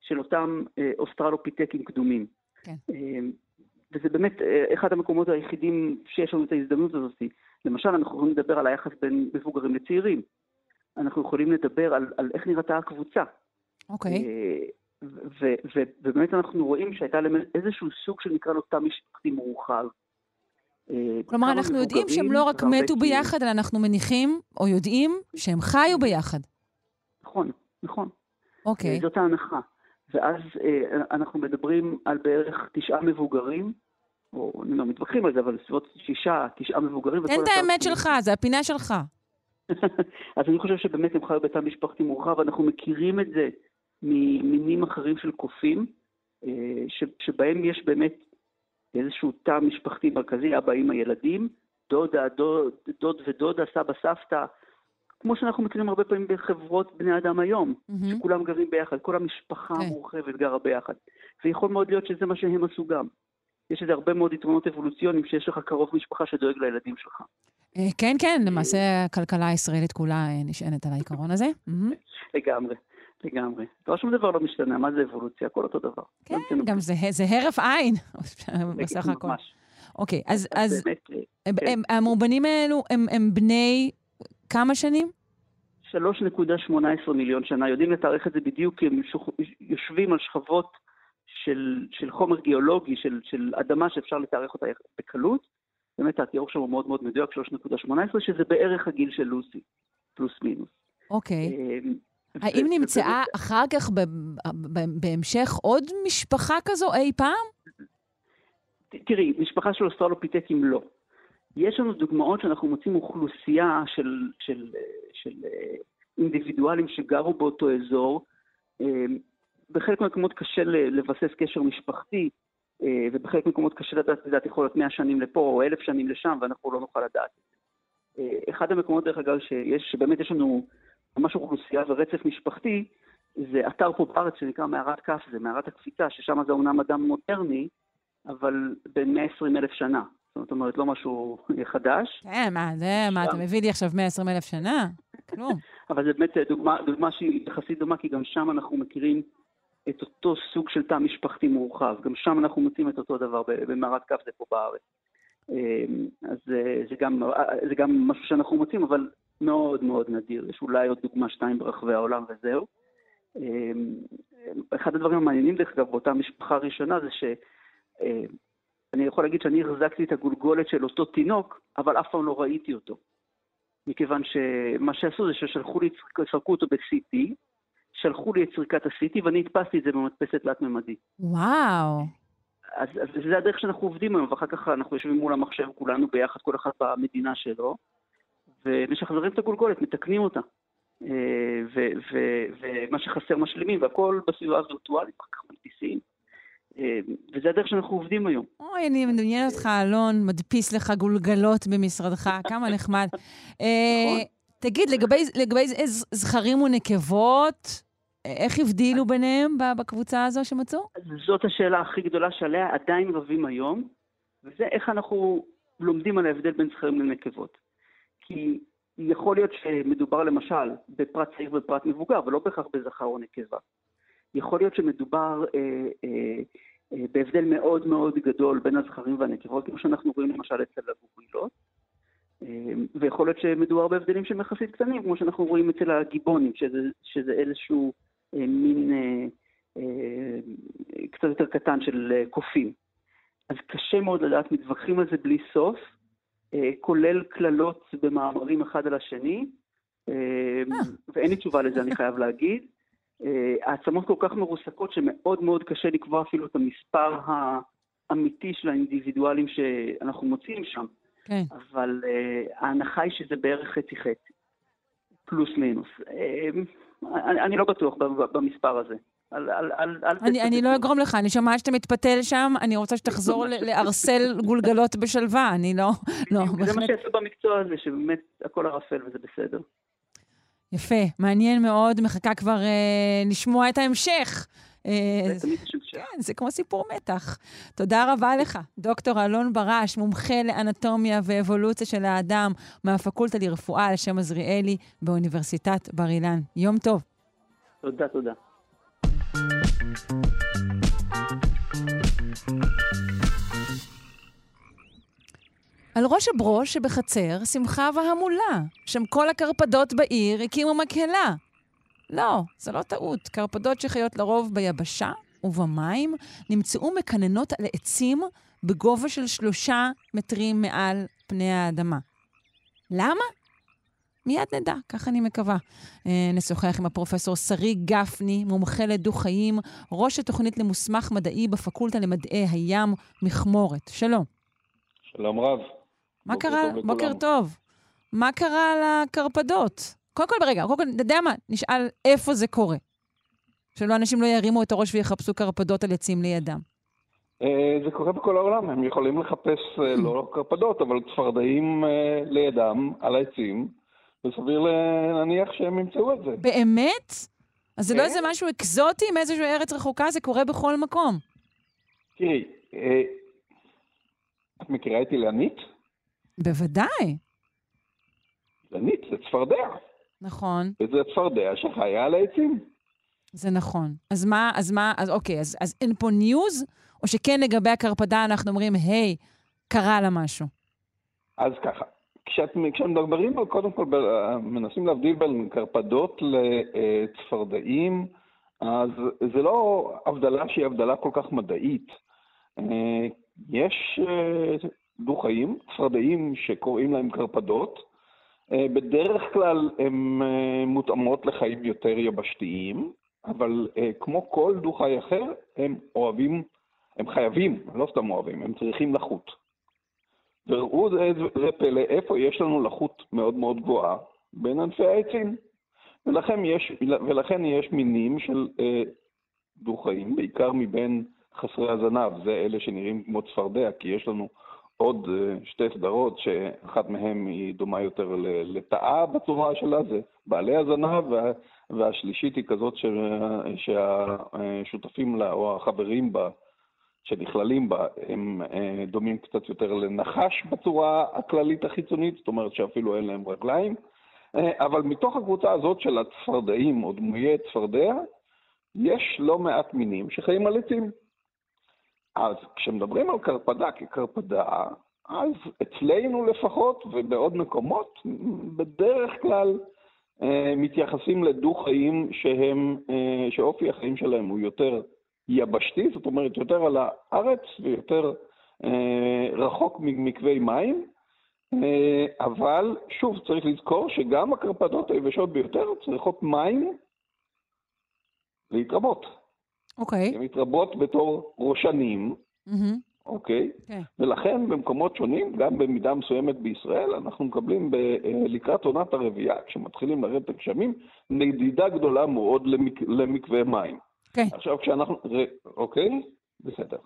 של אותם אה, אוסטרלופיטקים קדומים. כן. אה, וזה באמת אה, אחד המקומות היחידים שיש לנו את ההזדמנות הזאת. למשל, אנחנו יכולים לדבר על היחס בין מבוגרים לצעירים. אנחנו יכולים לדבר על, על איך נראתה הקבוצה. אוקיי. ובאמת אנחנו רואים שהייתה להם איזשהו סוג שנקרא לו תא משפחתי מורחב. כלומר, אנחנו יודעים שהם לא רק מתו ביחד, אלא אנחנו מניחים, או יודעים, שהם חיו ביחד. נכון, נכון. אוקיי. זאת ההנחה. ואז אה, אנחנו מדברים על בערך תשעה מבוגרים, או אני לא מתווכחים על זה, אבל בסביבות שישה, תשעה מבוגרים. תן את האמת שלך, זה הפינה שלך. אז אני חושב שבאמת הם חיו בתא משפחתי מורחב, אנחנו מכירים את זה ממינים אחרים של קופים, אה, שבהם יש באמת איזשהו תא משפחתי מרכזי, אבא, אמא, ילדים, דודה, דוד, דוד ודודה, סבא, סבתא, כמו שאנחנו מכירים הרבה פעמים בחברות בני אדם היום, mm-hmm. שכולם גרים ביחד, כל המשפחה okay. כן. המורחבת גרה ביחד. ויכול מאוד להיות שזה מה שהם עשו גם. יש לזה הרבה מאוד יתרונות אבולוציוניים שיש לך קרוב משפחה שדואג לילדים שלך. אה, כן, כן, למעשה הכלכלה הישראלית כולה אה, נשענת על העיקרון הזה. לגמרי. לגמרי. לא שום דבר לא משתנה, מה זה אבולוציה? הכל אותו דבר. כן, גם זה, זה הרף עין, בסך הכל. ממש. אוקיי, אז, הם, כן. המאובנים האלו הם בני כמה שנים? 3.18 מיליון שנה. יודעים לתארך את זה בדיוק, כי הם יושבים על שכבות של, של חומר גיאולוגי, של, של אדמה שאפשר לתארך אותה בקלות. באמת התיאור שם הוא מאוד מאוד מדויק, 3.18, שזה בערך הגיל של לוסי, פלוס מינוס. אוקיי. אמ, האם נמצאה אחר כך בהמשך עוד משפחה כזו אי פעם? תראי, משפחה של אוסטרלופיטקים לא. יש לנו דוגמאות שאנחנו מוצאים אוכלוסייה של, של, של אה, אינדיבידואלים שגרו באותו אזור. אמ, בחלק מהמקומות קשה לבסס קשר משפחתי, אה, ובחלק מהמקומות קשה לדעת, יודעת, יכול להיות 100 שנים לפה או אלף שנים לשם, ואנחנו לא נוכל לדעת. אה, אחד המקומות, דרך אגב, שיש, שבאמת יש לנו ממש אוכלוסייה ורצף משפחתי, זה אתר פה בארץ שנקרא מערת כף, זה מערת הקפיצה, ששם זה אומנם אדם מודרני, אבל בין 120 אלף שנה. זאת אומרת, לא משהו חדש. כן, מה, זה, מה, אתה מביא לי עכשיו 120 אלף שנה? כלום. אבל זה באמת דוגמה, דוגמה שהיא יחסית דומה, כי גם שם אנחנו מכירים את אותו סוג של תא משפחתי מורחב. גם שם אנחנו מוצאים את אותו דבר במערת כף זה פה בארץ. אמ, אז זה גם, זה גם משהו שאנחנו מוצאים, אבל מאוד מאוד נדיר. יש אולי עוד דוגמה שתיים ברחבי העולם וזהו. אמ, אחד הדברים המעניינים, דרך אגב, באותה משפחה ראשונה, זה שאני יכול להגיד שאני החזקתי את הגולגולת של אותו תינוק, אבל אף פעם לא ראיתי אותו. מכיוון שמה שעשו זה ששלחו לי, סרקו אותו ב-CT, שלחו לי את סריקת ה-CT ואני הדפסתי את זה במדפסת תלת-ממדי. וואו. אז, אז זה הדרך שאנחנו עובדים היום, ואחר כך אנחנו יושבים מול המחשב כולנו ביחד, כל אחד במדינה שלו, ומשחזרים את הגולגולת, מתקנים אותה. אה, ומה שחסר משלימים, והכל בסביבה הווירטואלית, אחר כך מדפיסים. אה, וזה הדרך שאנחנו עובדים היום. אוי, אני מדמיין אותך, אלון, מדפיס לך גולגלות במשרדך, כמה נחמד. אה, נכון. תגיד, לגבי זכרים ונקבות, איך הבדילו ביניהם בקבוצה הזו שמצאו? זאת השאלה הכי גדולה שעליה עדיין רבים היום, וזה איך אנחנו לומדים על ההבדל בין זכרים לנקבות. כי יכול להיות שמדובר למשל בפרט צעיר ופרט מבוגר, ולא בהכרח בזכר או נקבה. יכול להיות שמדובר אה, אה, אה, בהבדל מאוד מאוד גדול בין הזכרים והנקבות, כמו שאנחנו רואים למשל אצל הגורילות, ויכול להיות שמדובר בהבדלים שהם יחסית קטנים, כמו שאנחנו רואים אצל הגיבונים, שזה, שזה איזשהו אה, מין אה, אה, קצת יותר קטן של קופים. אז קשה מאוד לדעת, מתווכחים על זה בלי סוף. כולל קללות במאמרים אחד על השני. ואין לי תשובה לזה, אני חייב להגיד. העצמות כל כך מרוסקות שמאוד מאוד קשה לקבוע אפילו את המספר האמיתי של האינדיבידואלים שאנחנו מוצאים שם. כן. אבל ההנחה היא שזה בערך חצי חצי, פלוס מינוס. אני, אני לא בטוח במספר הזה. אל, אל, אל אני, אני לא אגרום לך, אני שומעת שאתה מתפתל שם, אני רוצה שתחזור לערסל גולגלות בשלווה, אני לא... לא, זה מה שעשו במקצוע הזה, שבאמת הכל ערפל וזה בסדר. יפה, מעניין מאוד, מחכה כבר אה, לשמוע את ההמשך. אה, כן, זה כמו סיפור מתח. תודה רבה לך, דוקטור אלון ברש, מומחה לאנטומיה ואבולוציה של האדם מהפקולטה לרפואה על שם עזריאלי באוניברסיטת בר אילן. יום טוב. תודה, תודה. על ראש הברוש שבחצר שמחה והמולה, שם כל הקרפדות בעיר הקימו מקהלה. לא, זו לא טעות. קרפדות שחיות לרוב ביבשה ובמים נמצאו מקננות על עצים בגובה של שלושה מטרים מעל פני האדמה. למה? מיד נדע, כך אני מקווה. אה, נשוחח עם הפרופסור שרי גפני, מומחה לדו-חיים, ראש התוכנית למוסמך מדעי בפקולטה למדעי הים, מכמורת. שלום. שלום רב. מה קרה? בוקר טוב. מה קרה לקרפדות? קודם כל, רגע, קודם כל, אתה יודע מה? נשאל איפה זה קורה. שלא אנשים לא ירימו את הראש ויחפשו קרפדות על עצים לידם. אה, זה קורה בכל העולם, הם יכולים לחפש אה, לא קרפדות, אבל צפרדעים אה, לידם, על העצים, וסביר להניח שהם ימצאו את זה. באמת? אז זה לא איזה משהו אקזוטי מאיזושהי ארץ רחוקה, זה קורה בכל מקום. תראי, את מכירה את אילנית? בוודאי. אילנית זה צפרדע. נכון. וזה צפרדע שחיה על העצים. זה נכון. אז מה, אז מה, אז אוקיי, אז, אז אין פה ניוז, או שכן לגבי הקרפדה אנחנו אומרים, היי, קרה לה משהו? אז ככה, כשאת, כשמדברים קודם כל, מנסים להבדיל בין קרפדות לצפרדעים, אז זה לא הבדלה שהיא הבדלה כל כך מדעית. אה, יש אה, דו-חיים, צפרדעים שקוראים להם קרפדות, אה, בדרך כלל הן מותאמות לחיים יותר יבשתיים, אבל כמו כל דו-חי אחר, הם אוהבים הם חייבים, לא סתם אוהבים, הם צריכים לחות. וראו זה, זה פלא, איפה יש לנו לחות מאוד מאוד גבוהה? בין ענפי העצים. ולכן יש, ולכן יש מינים של אה, דו-חיים, בעיקר מבין חסרי הזנב, זה אלה שנראים כמו צפרדע, כי יש לנו עוד אה, שתי סדרות, שאחת מהן היא דומה יותר לטאה בצורה שלה, זה בעלי הזנב, וה, והשלישית היא כזאת ש, שהשותפים לה, או החברים בה, שנכללים בה הם אה, דומים קצת יותר לנחש בצורה הכללית החיצונית, זאת אומרת שאפילו אין להם רגליים, אה, אבל מתוך הקבוצה הזאת של הצפרדעים או דמויי צפרדע, יש לא מעט מינים שחיים על עצים. אז כשמדברים על קרפדה כקרפדה, אז אצלנו לפחות ובעוד מקומות, בדרך כלל אה, מתייחסים לדו-חיים שהם, שאופי החיים שלהם הוא יותר יבשתי, זאת אומרת יותר על הארץ ויותר אה, רחוק ממקווי מים, אה, אבל שוב צריך לזכור שגם הקרפדות היבשות ביותר צריכות מים להתרבות. אוקיי. Okay. הן מתרבות בתור ראשנים, mm-hmm. אוקיי? Okay? כן. Okay. ולכן במקומות שונים, גם במידה מסוימת בישראל, אנחנו מקבלים ב, אה, לקראת עונת הרבייה, כשמתחילים לרדת הגשמים, נדידה גדולה מאוד למק, למקווה מים. כן. עכשיו, כשאנחנו... אוקיי? בסדר.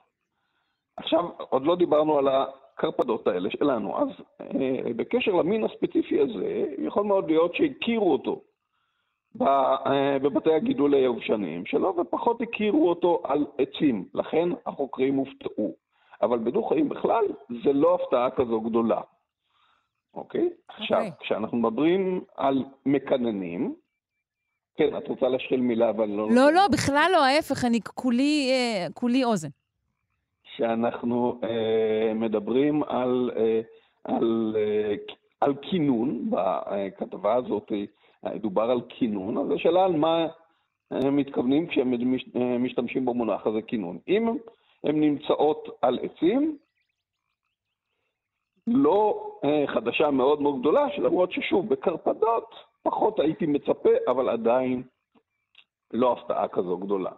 עכשיו, עוד לא דיברנו על הקרפדות האלה שלנו, אז אה, בקשר למין הספציפי הזה, יכול מאוד להיות שהכירו אותו בבתי הגידול היבשניים שלו, ופחות הכירו אותו על עצים. לכן החוקרים הופתעו. אבל בדו-חיים בכלל, זה לא הפתעה כזו גדולה. אוקיי? Okay. עכשיו, כשאנחנו מדברים על מקננים, כן, את רוצה להשחיל מילה, אבל לא... לא, לא, בכלל לא, ההפך, אני כולי, אה, כולי אוזן. שאנחנו אה, מדברים על, אה, על, אה, על כינון, בכתבה הזאת אה, דובר על כינון, אז השאלה על מה הם מתכוונים כשהם אה, משתמשים במונח הזה כינון. אם הן נמצאות על עצים, לא אה, חדשה מאוד מאוד גדולה, שלמרות ששוב, בקרפדות פחות הייתי מצפה, אבל עדיין לא הפתעה כזו גדולה.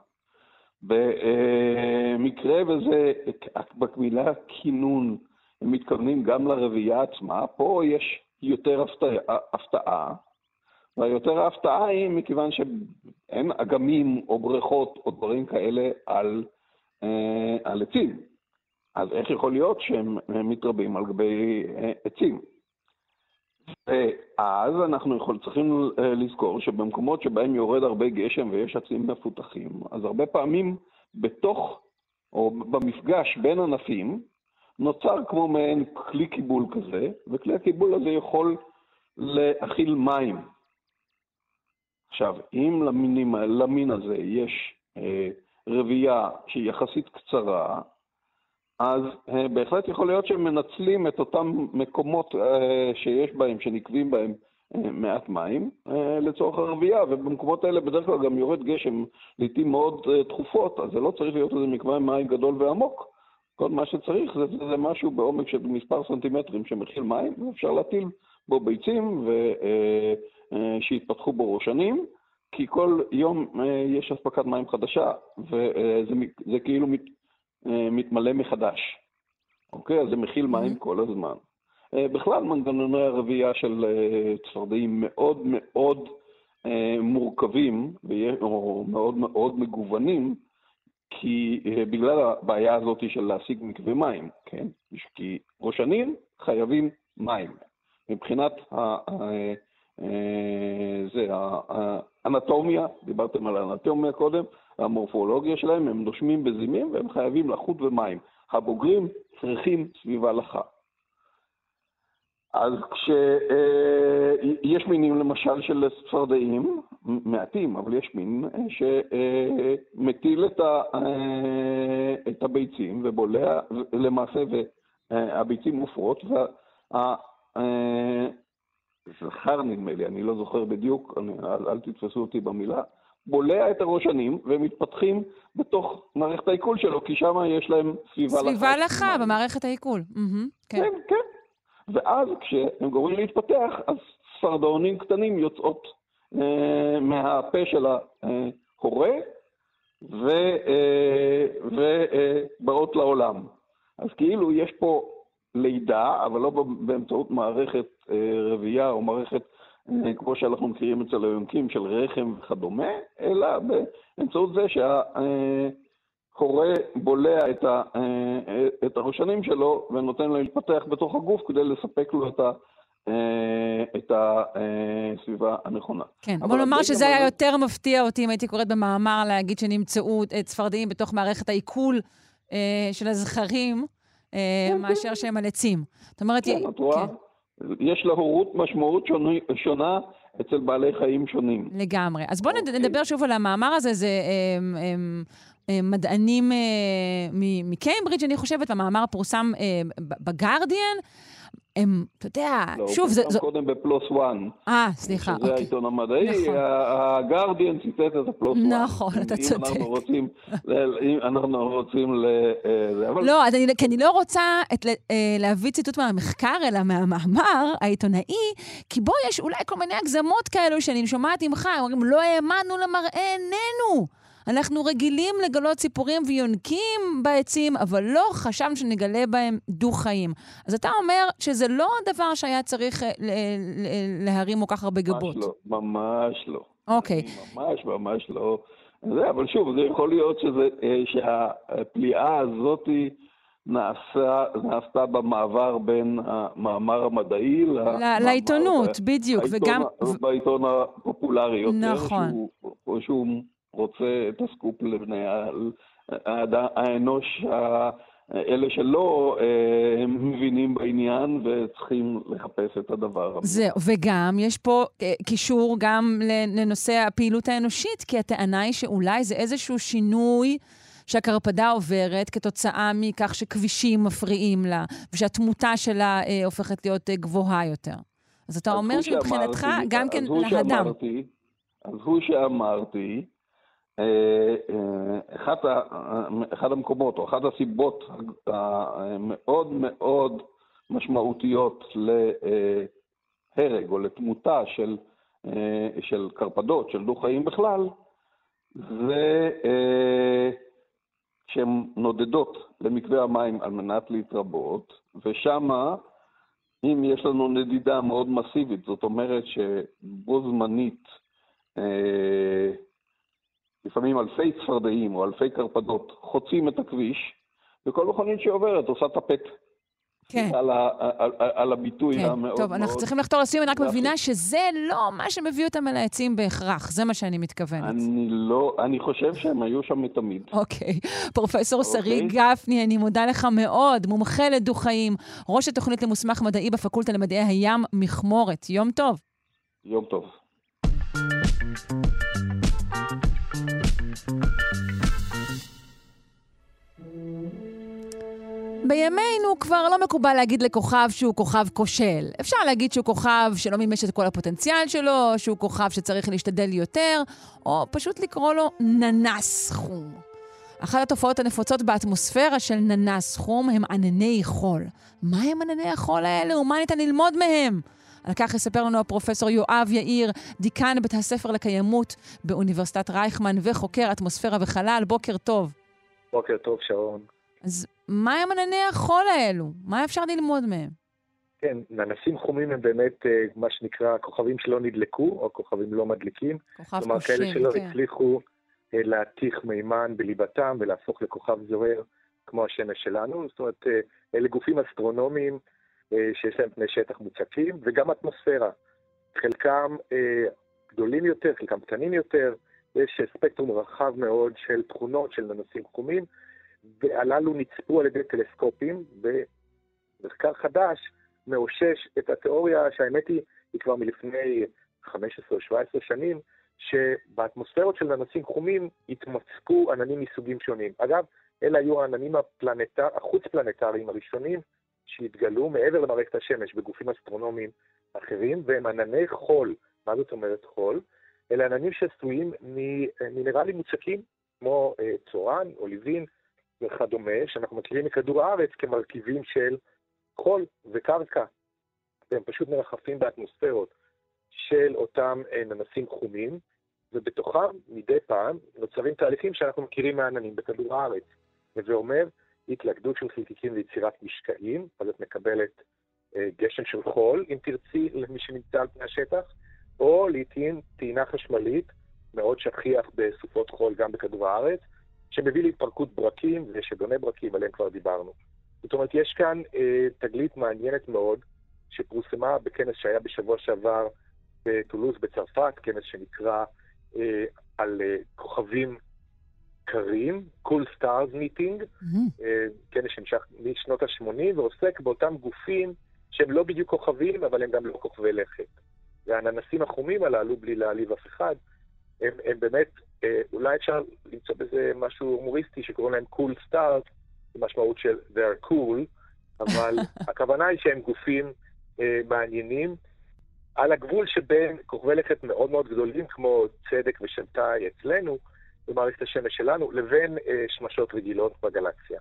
במקרה וזה, במילה כינון, הם מתכוונים גם לרבייה עצמה, פה יש יותר הפתעה, הפתעה והיותר ההפתעה היא מכיוון שאין אגמים או בריכות או דברים כאלה על, אה, על עצים. אז איך יכול להיות שהם מתרבים על גבי אה, עצים? ואז אנחנו יכול, צריכים אה, לזכור שבמקומות שבהם יורד הרבה גשם ויש עצים מפותחים, אז הרבה פעמים בתוך, או במפגש בין ענפים, נוצר כמו מעין כלי קיבול כזה, וכלי הקיבול הזה יכול להכיל מים. עכשיו, אם למינים, למין הזה יש אה, רבייה שהיא יחסית קצרה, אז uh, בהחלט יכול להיות שהם מנצלים את אותם מקומות uh, שיש בהם, שנקבים בהם uh, מעט מים, uh, לצורך הרבייה, ובמקומות האלה בדרך כלל גם יורד גשם לעיתים מאוד uh, תכופות, אז זה לא צריך להיות איזה מקווה מים גדול ועמוק. כל מה שצריך זה, זה משהו בעומק של מספר סנטימטרים שמכיל מים, ואפשר להטיל בו ביצים ושיתפתחו בו ראשנים, כי כל יום יש אספקת מים חדשה, וזה כאילו מת, מתמלא מחדש. אוקיי? אז זה מכיל מים mm-hmm. כל הזמן. בכלל, מנגנוני הרבייה של צפרדעים מאוד מאוד מורכבים, או מאוד מאוד מגוונים, כי בגלל הבעיה הזאת של להשיג מקווה מים, כן? כי ראשנים חייבים מים. מבחינת האנטומיה, דיברתם על האנטומיה קודם, המורפולוגיה שלהם, הם נושמים בזימים והם חייבים לחות ומים. הבוגרים צריכים סביבה לחה. אז כשיש אה, מינים למשל של צפרדעים, מעטים, אבל יש מין שמטיל את, ה, אה, את הביצים ובולע, למעשה, והביצים מופרות, והזכר נדמה לי, אני לא זוכר בדיוק, אני, אל, אל תתפסו אותי במילה, בולע את הראשונים ומתפתחים בתוך מערכת העיכול שלו, כי שם יש להם סביבה לחה. סביבה לחה במערכת העיכול. Mm-hmm, כן. כן, כן. ואז כשהם גורמים להתפתח, אז סרדונים קטנים יוצאות אה, מהפה של ההורה אה, ובאות אה, לעולם. אז כאילו יש פה לידה, אבל לא באמצעות מערכת אה, רבייה או מערכת אה, כמו שאנחנו מכירים אצל היונקים של רחם וכדומה, אלא באמצעות זה שההורה בולע את, ה, אה, את הראשנים שלו ונותן לו להתפתח בתוך הגוף כדי לספק לו את ה... את הסביבה הנכונה. כן, בוא נאמר שזה היה יותר מפתיע אותי אם הייתי קוראת במאמר להגיד שנמצאו צפרדעים בתוך מערכת העיכול של הזכרים, כן, מאשר כן. שהם על עצים. זאת אומרת... כן, את רואה? יש להורות משמעות שונה, שונה אצל בעלי חיים שונים. לגמרי. אז בואו אוקיי. אוקיי. נדבר שוב על המאמר הזה. זה הם, הם, הם מדענים מקיימברידג', אני חושבת, המאמר פורסם בגרדיאן. הם, אתה יודע, לא, שוב, זה... לא, קודם ב PLOS ONE. אה, סליחה, אוקיי. שזה העיתון המדעי, נכון. הגרדיאן ציטט את ה PLOS ONE. נכון, אתה צודק. אם אנחנו רוצים, אם אנחנו רוצים ל... אה, אבל... לא, אני, כי אני לא רוצה את, אה, להביא ציטוט מהמחקר, אלא מהמאמר העיתונאי, כי בו יש אולי כל מיני הגזמות כאלו שאני שומעת ממך, הם אומרים, לא האמנו למראה עינינו. אנחנו רגילים לגלות סיפורים ויונקים בעצים, אבל לא חשבנו שנגלה בהם דו-חיים. אז אתה אומר שזה לא דבר שהיה צריך אה, להרים כל כך הרבה גבות. ממש לא, ממש לא. אוקיי. ממש ממש לא. זה, אבל שוב, זה יכול להיות שזה, אה, שהפליאה הזאת נעשה, נעשתה במעבר בין המאמר המדעי לעיתונות, בדיוק, וגם... בעיתון הפופולרי יותר, נכון. שהוא, שהוא רוצה את הסקופ לבני האנוש, אלה שלא אה, מבינים בעניין וצריכים לחפש את הדבר. זהו, וגם יש פה אה, קישור גם לנושא הפעילות האנושית, כי הטענה היא שאולי זה איזשהו שינוי שהקרפדה עוברת כתוצאה מכך שכבישים מפריעים לה, ושהתמותה שלה אה, הופכת להיות אה, גבוהה יותר. אז אתה אומר שמבחינתך גם כן להדם. אז הוא שאמרתי, אה, אה, אחד, אחד המקומות או אחת הסיבות המאוד מאוד משמעותיות להרג או לתמותה של, אה, של קרפדות, של דו-חיים בכלל, זה שהן נודדות למקווה המים על מנת להתרבות, ושמה, אם יש לנו נדידה מאוד מסיבית, זאת אומרת שבו זמנית לפעמים אלפי צפרדעים או אלפי קרפדות חוצים את הכביש, וכל מכונית שעוברת עושה טפט. כן. על, ה, על, על הביטוי כן. המאוד טוב, מאוד... אנחנו צריכים לחתור לסיום, אני רק מבינה שזה לא מה שמביא אותם אל העצים בהכרח, זה מה שאני מתכוונת. אני לא, אני חושב שהם היו שם מתמיד. אוקיי. פרופסור אוקיי. שרי גפני, אני מודה לך מאוד, מומחה לדו-חיים, ראש התוכנית למוסמך מדעי בפקולטה למדעי הים, מכמורת. יום טוב. יום טוב. בימינו כבר לא מקובל להגיד לכוכב שהוא כוכב כושל. אפשר להגיד שהוא כוכב שלא מימש את כל הפוטנציאל שלו, שהוא כוכב שצריך להשתדל יותר, או פשוט לקרוא לו ננס חום. אחת התופעות הנפוצות באטמוספירה של ננס חום הם ענני חול. מה הם ענני החול האלה ומה ניתן ללמוד מהם? על כך יספר לנו הפרופסור יואב יאיר, דיקן בית הספר לקיימות באוניברסיטת רייכמן וחוקר אטמוספירה וחלל. בוקר טוב. בוקר טוב, שרון. אז מה הם ענני החול האלו? מה אפשר ללמוד מהם? כן, ננסים חומים הם באמת אה, מה שנקרא כוכבים שלא נדלקו, או כוכבים לא מדליקים. כוכב כלומר, כאלה שלא כן. הצליחו אה, להתיך מימן בליבתם ולהפוך לכוכב זוהר כמו השמש שלנו. זאת אומרת, אה, אלה גופים אסטרונומיים שיש להם פני שטח מוצקים, וגם אטמוספירה. חלקם אה, גדולים יותר, חלקם קטנים יותר, יש ספקטרום רחב מאוד של תכונות של ננסים חומים, והללו נצפו על ידי טלסקופים, ומחקר חדש מאושש את התיאוריה שהאמת היא, היא כבר מלפני 15 או 17 שנים, שבאטמוספירות של ננסים חומים התמצקו עננים מסוגים שונים. אגב, אלה היו העננים החוץ-פלנטריים הראשונים שהתגלו מעבר למערכת השמש בגופים אסטרונומיים אחרים, והם ענני חול. מה זאת אומרת חול? אלה עננים שעשויים ממינרלים מוצקים, כמו אה, צורן, אוליבין וכדומה, שאנחנו מכירים מכדור הארץ כמרכיבים של חול וקרקע. והם פשוט מרחפים באטמוספירות של אותם אה, ננסים חומים, ובתוכם מדי פעם נוצרים תהליכים שאנחנו מכירים מהעננים בכדור הארץ. וזה אומר התלכדות של חלקיקים ליצירת משקעים, אז את מקבלת אה, גשם של חול, אם תרצי, למי שנמצא על פני השטח, או לעתים טעינה חשמלית, מאוד שכיח בסופות חול גם בכדור הארץ, שמביא להתפרקות ברקים ושדוני ברקים, עליהם כבר דיברנו. זאת אומרת, יש כאן אה, תגלית מעניינת מאוד, שפורסמה בכנס שהיה בשבוע שעבר בטולוז בצרפת, כנס שנקרא אה, על אה, כוכבים קרים, Cool Stars Meeting, Mhm. אה, כנס שנמשך משנות ה-80 ועוסק באותם גופים שהם לא בדיוק כוכבים, אבל הם גם לא כוכבי לכת. והננסים החומים הללו, בלי להעליב אף אחד, הם, הם באמת, אה, אולי אפשר למצוא בזה משהו הומוריסטי שקוראים להם cool stars, במשמעות של they're cool, אבל הכוונה היא שהם גופים אה, מעניינים, על הגבול שבין כוכבי לכת מאוד מאוד גדולים, כמו צדק ושבתאי אצלנו, במערכת השמש שלנו, לבין אה, שמשות רגילות בגלקסיה.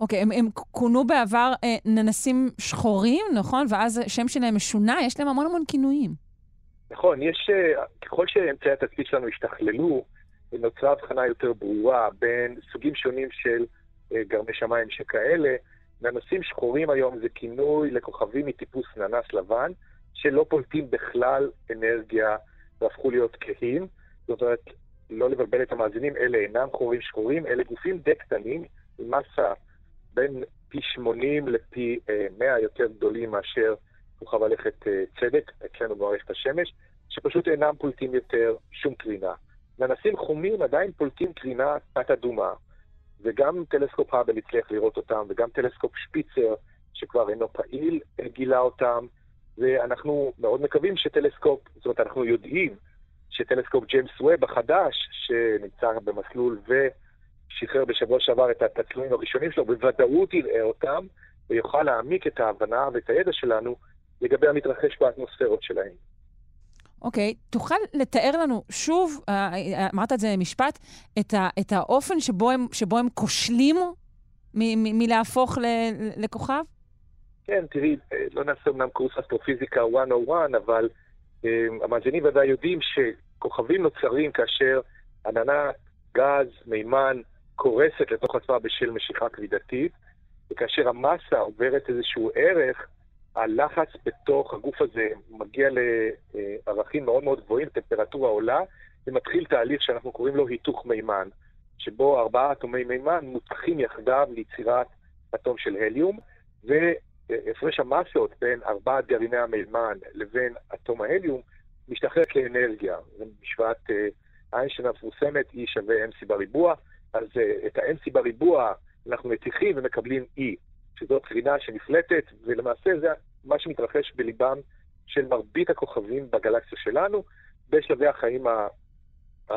אוקיי, הם, הם כונו בעבר אה, ננסים שחורים, נכון? ואז השם שלהם משונה, יש להם המון המון כינויים. נכון, יש, אה, ככל שאמצעי התצפית שלנו השתכללו, נוצרה הבחנה יותר ברורה בין סוגים שונים של אה, גרמי שמיים שכאלה. ננסים שחורים היום זה כינוי לכוכבים מטיפוס ננס לבן, שלא פולטים בכלל אנרגיה והפכו להיות כהים. זאת אומרת, לא לבלבל את המאזינים, אלה אינם חורים שחורים, אלה גופים די קטנים, עם מסה בין פי 80 לפי אה, 100 יותר גדולים מאשר כוכב הלכת אה, צדק, אצלנו במערכת השמש, שפשוט אינם פולטים יותר שום קרינה. ננסים חומים עדיין פולטים קרינה תת-אדומה, וגם טלסקופ האבל הצליח לראות אותם, וגם טלסקופ שפיצר, שכבר אינו פעיל, אה, גילה אותם, ואנחנו מאוד מקווים שטלסקופ, זאת אומרת, אנחנו יודעים שטלסקופ ג'יימס ווב החדש, שנמצא במסלול ושחרר בשבוע שעבר את התצלומים הראשונים שלו, בוודאות יראה אותם, ויוכל להעמיק את ההבנה ואת הידע שלנו לגבי המתרחש באטמוספירות שלהם. אוקיי, תוכל לתאר לנו שוב, אה, אה, אמרת את זה במשפט, את, ה, את האופן שבו הם, שבו הם כושלים מלהפוך ל, לכוכב? כן, תראי, אה, לא נעשה אמנם קורס אסטרופיזיקה 101, אבל המאזינים ודאי יודעים שכוכבים נוצרים כאשר עננה, גז, מימן, קורסת לתוך עצמה בשל משיכה כבידתית, וכאשר המסה עוברת איזשהו ערך, הלחץ בתוך הגוף הזה מגיע לערכים מאוד מאוד גבוהים, טמפרטורה עולה, ומתחיל תהליך שאנחנו קוראים לו היתוך מימן, שבו ארבעה אטומי מימן מותחים יחדיו ליצירת אטום של הליום, והפרש המסות בין ארבעת גרעיני המימן לבין אטום ההליום משתחרר כאנרגיה. זו משוואת איינשטיין המפורסמת, E שווה MC בריבוע, אז את ה-MC בריבוע אנחנו מתיכים ומקבלים E. שזו קרינה שנפלטת, ולמעשה זה מה שמתרחש בליבם של מרבית הכוכבים בגלקסיה שלנו, בשלבי החיים ה... ה...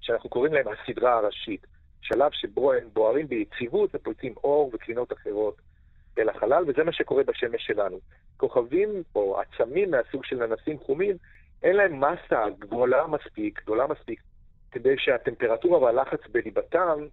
שאנחנו קוראים להם הסדרה הראשית. שלב שבו הם בוערים ביציבות ופולטים אור וקרינות אחרות אל החלל, וזה מה שקורה בשמש שלנו. כוכבים או עצמים מהסוג של ננסים חומים, אין להם מסה גדולה מספיק, גדולה מספיק, כדי שהטמפרטורה והלחץ בליבתם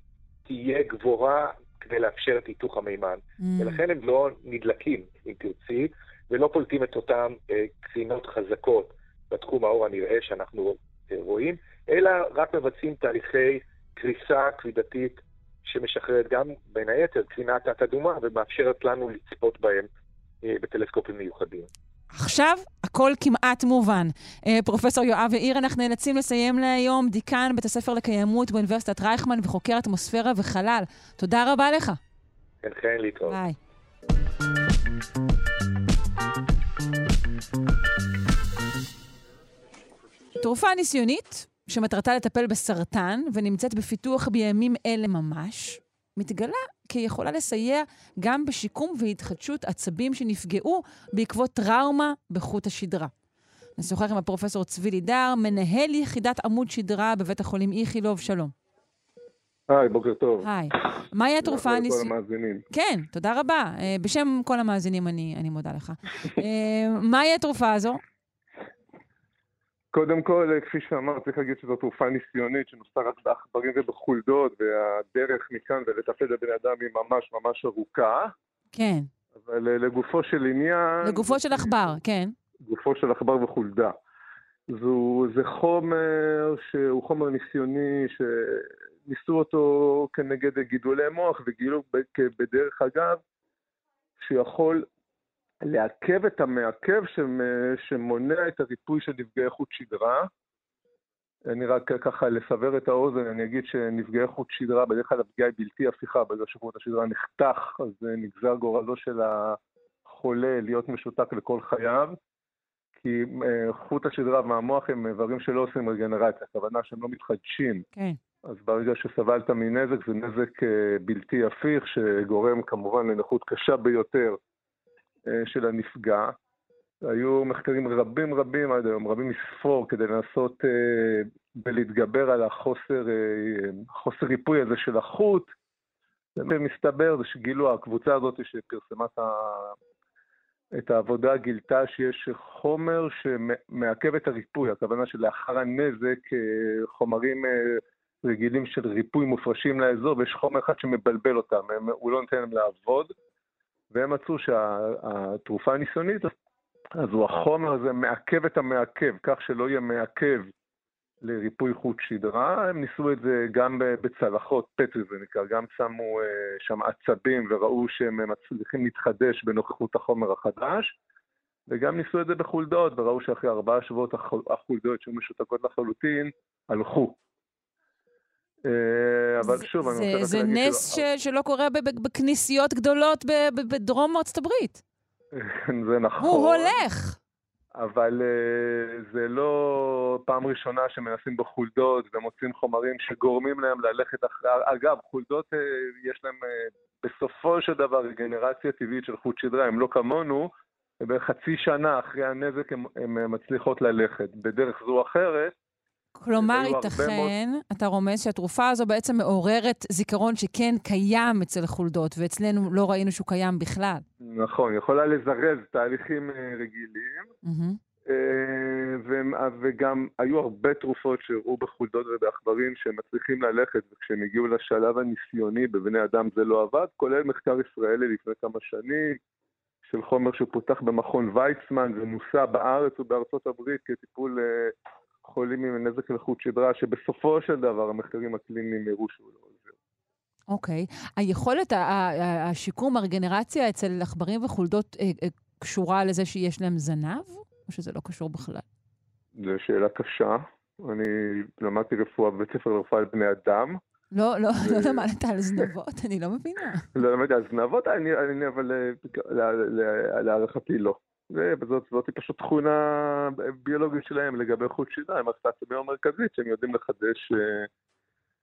תהיה גבוהה כדי לאפשר את היתוך המימן. Mm. ולכן הם לא נדלקים, אם תרצי, ולא פולטים את אותן קרינות חזקות בתחום האור הנראה שאנחנו רואים, אלא רק מבצעים תהליכי קריסה כבידתית שמשחררת גם, בין היתר, קרינה תת-אדומה ומאפשרת לנו לצפות בהם בטלסקופים מיוחדים. עכשיו הכל כמעט מובן. פרופסור יואב יאיר, אנחנו נאלצים לסיים להיום דיקן בית הספר לקיימות באוניברסיטת רייכמן וחוקר אטמוספירה וחלל. תודה רבה לך. כן, כן, להתראות. ביי. תרופה ניסיונית שמטרתה לטפל בסרטן ונמצאת בפיתוח בימים אלה ממש, מתגלה כיכולה לסייע גם בשיקום והתחדשות עצבים שנפגעו בעקבות טראומה בחוט השדרה. נשוחח עם הפרופסור צבי לידר, מנהל יחידת עמוד שדרה בבית החולים איכילוב, שלום. היי, בוקר טוב. היי. מהי התרופה הניסיונית? כל המאזינים. כן, תודה רבה. בשם כל המאזינים אני, אני מודה לך. מהי התרופה הזו? קודם כל, כפי שאמרת, צריך להגיד שזו תרופה ניסיונית שנוסתה רק בעכברים ובחולדות, והדרך מכאן ולטפל בבן אדם היא ממש ממש ארוכה. כן. אבל לגופו של עניין... לגופו של עכבר, כן. גופו של עכבר וחולדה. זו, זה חומר שהוא חומר ניסיוני שניסו אותו כנגד גידולי מוח וגילו בדרך אגב שיכול לעכב את המעכב שמונע את הריפוי של נפגעי חוט שדרה. אני רק ככה לסבר את האוזן, אני אגיד שנפגעי חוט שדרה, בדרך כלל הפגיעה היא בלתי הפיכה, בגלל שחוט השדרה נחתך, אז נגזר גורלו של החולה להיות משותק לכל חייו, כי חוט השדרה והמוח הם איברים שלא עושים רגנרציה, הכוונה שהם לא מתחדשים. כן. אז ברגע שסבלת מנזק, זה נזק בלתי הפיך, שגורם כמובן לנכות קשה ביותר. של הנפגע. היו מחקרים רבים רבים עד היום, רבים מספור, כדי לנסות אה, ולהתגבר על החוסר אה, חוסר ריפוי הזה של החוט. ומסתבר זה שגילו, הקבוצה הזאת שפרסמה את, העבודה גילתה שיש חומר שמעכב את הריפוי, הכוונה שלאחר הנזק אה, חומרים אה, רגילים של ריפוי מופרשים לאזור, ויש חומר אחד שמבלבל אותם, הוא לא נותן להם לעבוד. והם מצאו שהתרופה הניסיונית, אז הוא החומר הזה מעכב את המעכב, כך שלא יהיה מעכב לריפוי חוט שדרה. הם ניסו את זה גם בצלחות, פטרי זה נקרא, גם שמו שם עצבים וראו שהם מצליחים להתחדש בנוכחות החומר החדש, וגם ניסו את זה בחולדות, וראו שאחרי ארבעה שבועות החולדות שהיו משותקות לחלוטין, הלכו. אבל שוב, זה, אני רוצה זה להגיד... נס ש, שלא קורה בכנסיות גדולות בדרום ארצות הברית. זה נכון. הוא הולך. אבל uh, זה לא פעם ראשונה שמנסים בחולדות ומוצאים חומרים שגורמים להם ללכת אחרי... אגב, חולדות uh, יש להם בסופו של דבר רגנרציה טבעית של חוט שדרה, הם לא כמונו, ובחצי שנה אחרי הנזק הן מצליחות ללכת. בדרך זו או אחרת, כלומר, ייתכן, מאוד... אתה רומז שהתרופה הזו בעצם מעוררת זיכרון שכן קיים אצל חולדות, ואצלנו לא ראינו שהוא קיים בכלל. נכון, יכולה לזרז תהליכים רגילים, mm-hmm. וגם היו הרבה תרופות שהראו בחולדות ובעכברים שהם מצליחים ללכת, וכשהם הגיעו לשלב הניסיוני בבני אדם זה לא עבד, כולל מחקר ישראלי לפני כמה שנים, של חומר שפותח במכון ויצמן ונוסה בארץ ובארצות הברית כטיפול חולים עם נזק לחוט שדרה, שבסופו של דבר המחקרים הקליניים הראו שהוא לא עוזר. אוקיי. Okay. היכולת, השיקום, הרגנרציה אצל עכברים וחולדות אה, אה, קשורה לזה שיש להם זנב, או שזה לא קשור בכלל? זו שאלה קשה. אני למדתי רפואה בבית ספר לרפואה על בני אדם. לא, לא. לא למדת על זנבות, אני לא מבינה. לא למדתי על זנבות, אני, אני אבל להערכתי לא. וזאת זאת פשוט תכונה ביולוגית שלהם לגבי חוט שדרה, מערכת העצבים המרכזית, שהם יודעים לחדש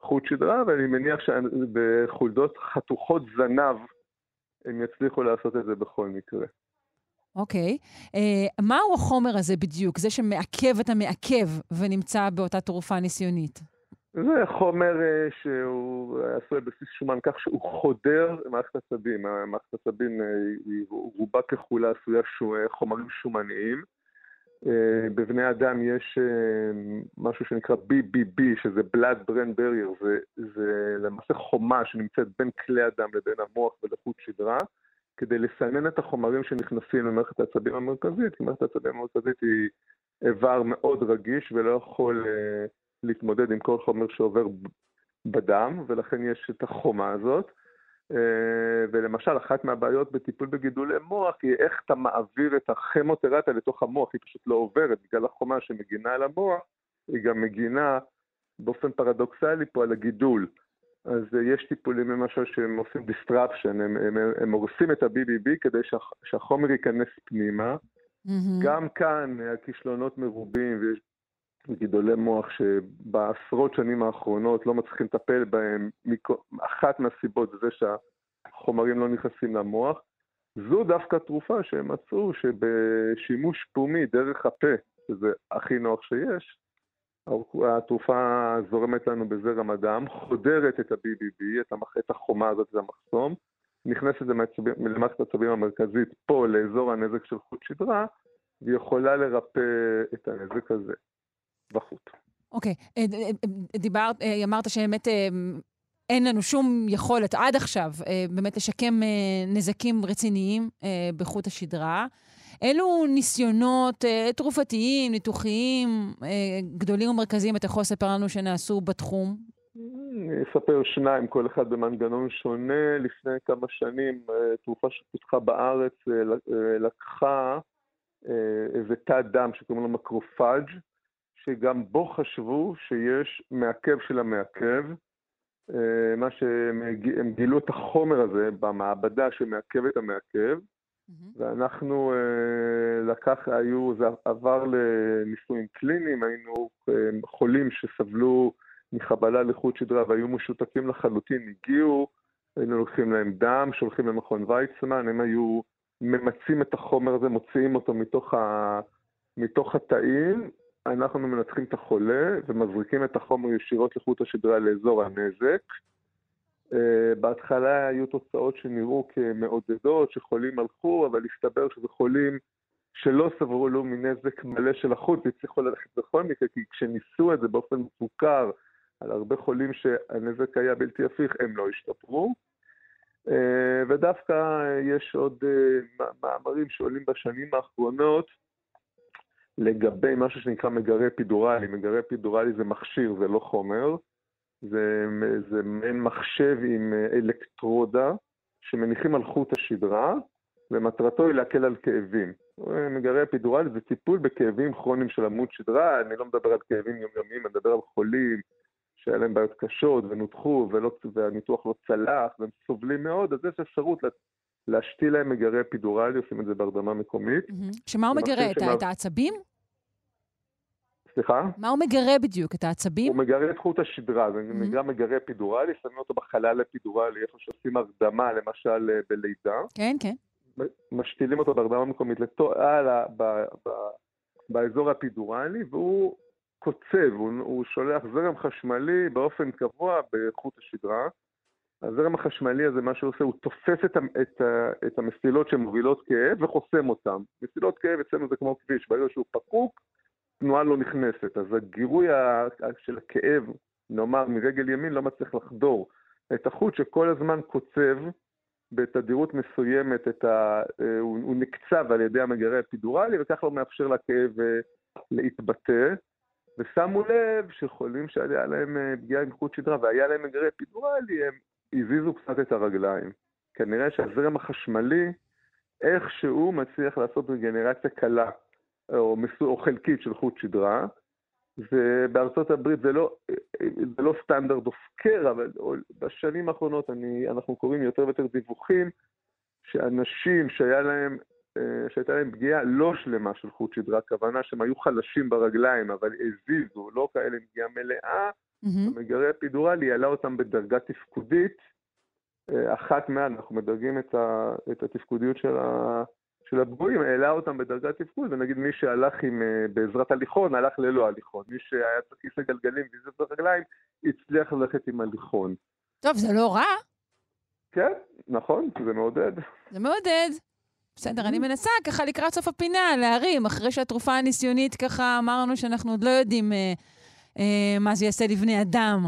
חוט שדרה, ואני מניח שבחולדות חתוכות זנב הם יצליחו לעשות את זה בכל מקרה. אוקיי. Okay. Uh, מהו החומר הזה בדיוק? זה שמעכב את המעכב ונמצא באותה תרופה ניסיונית. זה חומר uh, שהוא עשוי בסיס שומן כך שהוא חודר למערכת עצבים. מערכת עצבים uh, היא רובה ככולה עשויה שו, חומרים שומניים. בבני אדם יש משהו שנקרא BBB, שזה Blood Brain Barrier, זה, זה למעשה חומה שנמצאת בין כלי הדם לבין המוח ולחוט שדרה, כדי לסנן את החומרים שנכנסים למערכת העצבים המרכזית, כי מערכת העצבים המרכזית היא איבר מאוד רגיש ולא יכול uh, להתמודד עם כל חומר שעובר בדם, ולכן יש את החומה הזאת. Uh, ולמשל, אחת מהבעיות בטיפול בגידולי מוח היא איך אתה מעביר את הכימותרפיה לתוך המוח, היא פשוט לא עוברת בגלל החומה שמגינה על המוח, היא גם מגינה באופן פרדוקסלי פה על הגידול. אז uh, יש טיפולים למשל שהם עושים disruption, הם, הם, הם הורסים את ה-BBB כדי שהח, שהחומר ייכנס פנימה. Mm-hmm. גם כאן הכישלונות מרובים ויש גידולי מוח שבעשרות שנים האחרונות לא מצליחים לטפל בהם. אחת מהסיבות זה שהחומרים לא נכנסים למוח. זו דווקא תרופה שהם מצאו שבשימוש פומי דרך הפה, שזה הכי נוח שיש, התרופה זורמת לנו בזרם הדם, חודרת את ה-BBB, את, החומה הזאת, את המחסום, נכנסת למערכת העצבים המרכזית פה, לאזור הנזק של חוט שדרה, והיא יכולה לרפא את הנזק הזה בחוט. אוקיי, okay. אה, אה, אה, דיברת, אמרת שבאמת אין לנו שום יכולת עד עכשיו באמת לשקם נזקים רציניים בחוט השדרה. אילו ניסיונות תרופתיים, ניתוחיים, גדולים ומרכזיים אתה יכול לספר לנו שנעשו בתחום? אני אספר שניים, כל אחד במנגנון שונה. לפני כמה שנים תרופה שפותחה בארץ לקחה איזה תא דם שקוראים לו מקרופאג', שגם בו חשבו שיש מעכב של המעכב. מה שהם גילו את החומר הזה במעבדה שמעכב את המעכב, Mm-hmm. ואנחנו אה, לקח, היו, זה עבר לניסויים קליניים, היינו אה, חולים שסבלו מחבלה לחוט שדרה והיו משותקים לחלוטין, הגיעו, היינו לוקחים להם דם, שולחים למכון ויצמן, הם היו ממצים את החומר הזה, מוציאים אותו מתוך, ה, מתוך התאים, אנחנו מנתחים את החולה ומזריקים את החומר ישירות לחוט השדרה לאזור הנזק. אה, בהתחלה היו תוצאות שנראו כמעודדות, שחולים הלכו, אבל הסתבר שזה חולים שלא סברו לו מנזק מלא של החוץ, והצליחו ללכת בכל מקרה, כי כשניסו את זה באופן מבוקר על הרבה חולים שהנזק היה בלתי הפיך, הם לא השתפרו. אה, ודווקא יש עוד אה, מאמרים שעולים בשנים האחרונות לגבי משהו שנקרא מגרה אפידורלי. מגרה אפידורלי זה מכשיר, זה לא חומר. זה, זה מעין מחשב עם אה, אלקטרודה שמניחים על חוט השדרה, ומטרתו היא להקל על כאבים. מגרי אפידורלי זה טיפול בכאבים כרוניים של עמוד שדרה, אני לא מדבר על כאבים יומיומיים, אני מדבר על חולים שהיה להם בעיות קשות ונותחו ולא, והניתוח לא צלח והם סובלים מאוד, אז יש אפשרות להשתיל להם מגרי אפידורלי, עושים את זה בהרדמה מקומית. שמה הוא מגרה? את העצבים? סליחה? מה הוא מגרה בדיוק? את העצבים? הוא מגרה את חוט השדרה, זה mm-hmm. נקרא מגרה אפידורלי, שמים אותו בחלל אפידורלי, איפה שעושים הרדמה, למשל אה, בלידה. כן, כן. משתילים אותו בהרדמה מקומית לתועלה, ב, ב, באזור האפידורלי, והוא קוצב, הוא, הוא שולח זרם חשמלי באופן קבוע בחוט השדרה. הזרם החשמלי הזה, מה שהוא עושה, הוא תופס את, את, את המסילות שמובילות כאב וחוסם אותן. מסילות כאב אצלנו זה כמו כביש, ברגע שהוא פקוק, תנועה לא נכנסת, אז הגירוי של הכאב, נאמר מרגל ימין, לא מצליח לחדור את החוט שכל הזמן קוצב בתדירות מסוימת, את ה... אה, הוא, הוא נקצב על ידי המגרה האפידורלי, וכך לא מאפשר לכאב אה, להתבטא. ושמו לב שחולים שהיה להם אה, פגיעה עם חוט שדרה והיה להם מגרה אפידורלי, הם הזיזו קצת את הרגליים. כנראה שהזרם החשמלי איכשהו מצליח לעשות רגנרציה קלה או, מסו, או חלקית של חוט שדרה, ובארצות הברית זה לא, זה לא סטנדרט אוף קר, אבל בשנים האחרונות אני, אנחנו קוראים יותר ויותר דיווחים שאנשים שהיה להם, אה, שהייתה להם פגיעה לא שלמה של חוט שדרה, הכוונה שהם היו חלשים ברגליים, אבל הזיזו, לא כאלה פגיעה מלאה, mm-hmm. המגרה אפידורלי העלה אותם בדרגה תפקודית. אה, אחת מה, אנחנו מדרגים את, ה, את התפקודיות של, ה, של הפגועים, העלה אותם בדרגת תפקוד, ונגיד מי שהלך עם, אה, בעזרת הליכון, הלך ללא הליכון. מי שהיה צריך כיסא גלגלים והזיז את הרגליים, הצליח ללכת עם הליכון. טוב, זה לא רע. כן, נכון, זה מעודד. זה מעודד. בסדר, אני מנסה ככה לקראת סוף הפינה להרים, אחרי שהתרופה הניסיונית ככה אמרנו שאנחנו עוד לא יודעים אה, מה זה יעשה לבני אדם.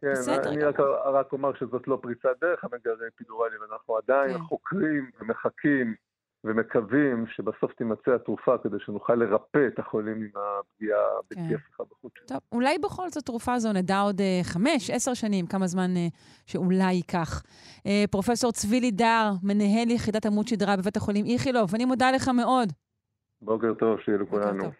כן, בסדר אני רק, רק אומר שזאת לא פריצת דרך, המגרה אפידורלי, ואנחנו עדיין כן. חוקרים ומחכים ומקווים שבסוף תימצא התרופה כדי שנוכל לרפא את החולים עם הפגיעה כן. בלתי הפיכה בחוץ. טוב, אולי בכל זאת תרופה זו נדע עוד אה, חמש, עשר שנים, כמה זמן אה, שאולי ייקח. אה, פרופסור צבי לידר, מנהל יחידת עמוד שדרה בבית החולים איכילוב, אני מודה לך מאוד. בוקר טוב, שיהיה בוקר לכולנו.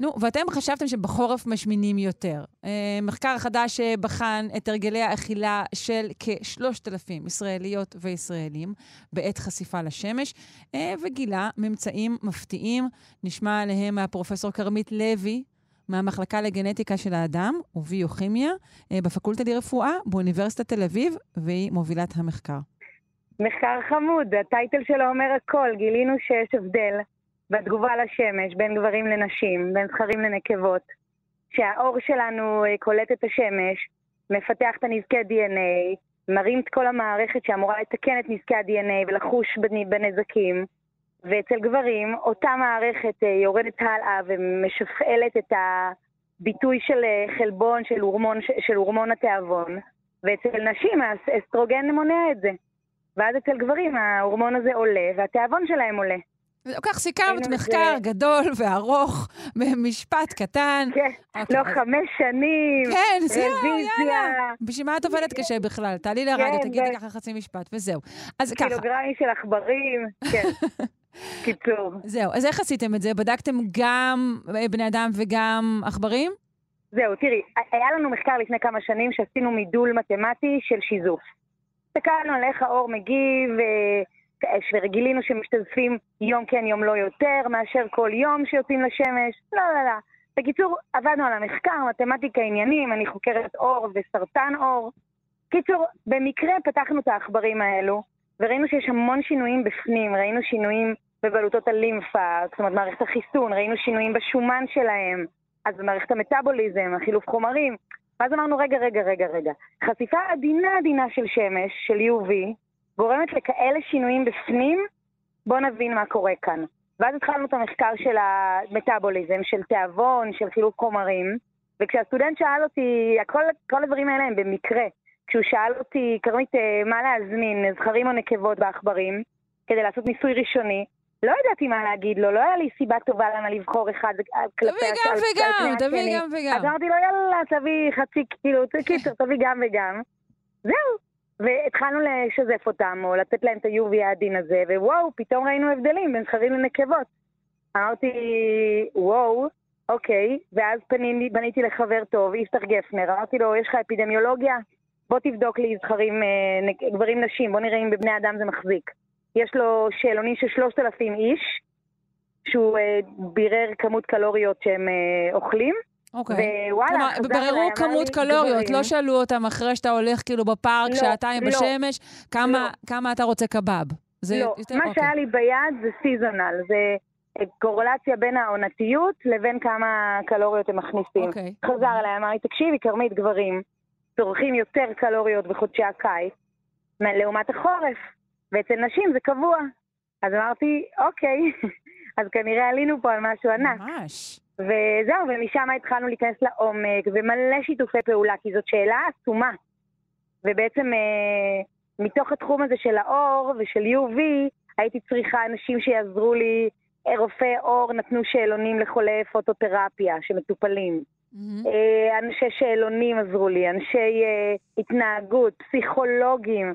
נו, ואתם חשבתם שבחורף משמינים יותר. אה, מחקר חדש אה, בחן את הרגלי האכילה של כ-3,000 ישראליות וישראלים בעת חשיפה לשמש, אה, וגילה ממצאים מפתיעים. נשמע עליהם מהפרופסור כרמית לוי, מהמחלקה לגנטיקה של האדם וביוכימיה בפקולטה לרפואה באוניברסיטת תל אביב, והיא מובילת המחקר. מחקר חמוד, הטייטל שלו אומר הכל. גילינו שיש הבדל בתגובה לשמש בין גברים לנשים, בין זכרים לנקבות. שהאור שלנו אה, קולט את השמש, מפתח את הנזקי DNA, מרים את כל המערכת שאמורה לתקן את נזקי ה-DNA ולחוש בנ- בנזקים. ואצל גברים, אותה מערכת אה, יורדת הלאה ומשפעלת את הביטוי של אה, חלבון, של הורמון, של הורמון התיאבון. ואצל נשים האסטרוגן מונע את זה. ואז אצל גברים ההורמון הזה עולה, והתיאבון שלהם עולה. וזהו, כך סיכמת מחקר זה- גדול וארוך במשפט קטן. כן, אוקיי, לא חמש שנים, כן, זהו, יאללה. בשביל מה את עובדת קשה בכלל? תעלי לרדיו, כן, תגידי ו- ככה חצי משפט, וזהו. אז ככה, קילוגרמים של עכברים, כן. קיצור. זהו. אז איך עשיתם את זה? בדקתם גם אה, בני אדם וגם עכברים? זהו, תראי, היה לנו מחקר לפני כמה שנים שעשינו מידול מתמטי של שיזוף. הסתכלנו על איך האור מגיב, אה, וגילינו שמשתזפים יום כן יום לא יותר מאשר כל יום שיוצאים לשמש. לא, לא, לא. בקיצור, עבדנו על המחקר, מתמטיקה עניינים, אני חוקרת אור וסרטן אור. קיצור, במקרה פתחנו את העכברים האלו, וראינו שיש המון שינויים בפנים, ראינו שינויים בבלוטות הלימפה, זאת אומרת מערכת החיסון, ראינו שינויים בשומן שלהם, אז במערכת המטאבוליזם, החילוף חומרים. ואז אמרנו, רגע, רגע, רגע, רגע. חשיפה עדינה עדינה של שמש, של UV, גורמת לכאלה שינויים בפנים, בואו נבין מה קורה כאן. ואז התחלנו את המחקר של המטאבוליזם, של תיאבון, של חילוף חומרים, וכשהסטודנט שאל אותי, כל, כל הדברים האלה הם במקרה. כשהוא שאל אותי, כרמית, אה, מה להזמין, זכרים או נקבות בעכברים, כדי לעשות ניסוי ראשוני, לא ידעתי מה להגיד לו, לא היה לי סיבה טובה למה לבחור אחד כלפי תביא גם וגם, תביא. גם וגם. אז אמרתי לו, יאללה, תביא חצי, כאילו, קיצר, תביא גם וגם. זהו. והתחלנו לשזף אותם, או לתת להם את ה-UV העדין הזה, ווואו, פתאום ראינו הבדלים בין זכרים לנקבות. אמרתי, וואו, אוקיי, ואז פניתי לחבר טוב, יפתח גפנר, אמרתי לו, יש לך אפידמיולוגיה? בוא תבדוק לי זכרים, אה, גברים נשים, בוא נראה אם בבני אדם זה מחזיק. יש לו שאלונים של 3,000 איש, שהוא אה, בירר כמות קלוריות שהם אה, אוכלים, אוקיי. ווואלה, כלומר, חזר בררו כמות קלוריות, גברים. לא שאלו אותם אחרי שאתה הולך כאילו בפארק לא, שעתיים לא. בשמש, כמה- לא. כמה אתה רוצה קבב. זה לא, יותר- מה אוקיי. שהיה לי ביד זה סיזונל, זה אה, קורלציה בין העונתיות לבין כמה קלוריות הם מכניסים. אוקיי. חזר אליי, אמר לי, תקשיבי, כרמית, גברים צורכים יותר קלוריות בחודשי הקיץ לעומת החורף, ואצל נשים זה קבוע. אז אמרתי, אוקיי, אז כנראה עלינו פה על משהו ענק. ממש. וזהו, ומשם התחלנו להיכנס לעומק, ומלא שיתופי פעולה, כי זאת שאלה עצומה. ובעצם אה, מתוך התחום הזה של האור ושל UV, הייתי צריכה אנשים שיעזרו לי. רופאי עור נתנו שאלונים לחולי פוטותרפיה שמטופלים. מהמם. אה, אנשי שאלונים עזרו לי, אנשי אה, התנהגות, פסיכולוגים.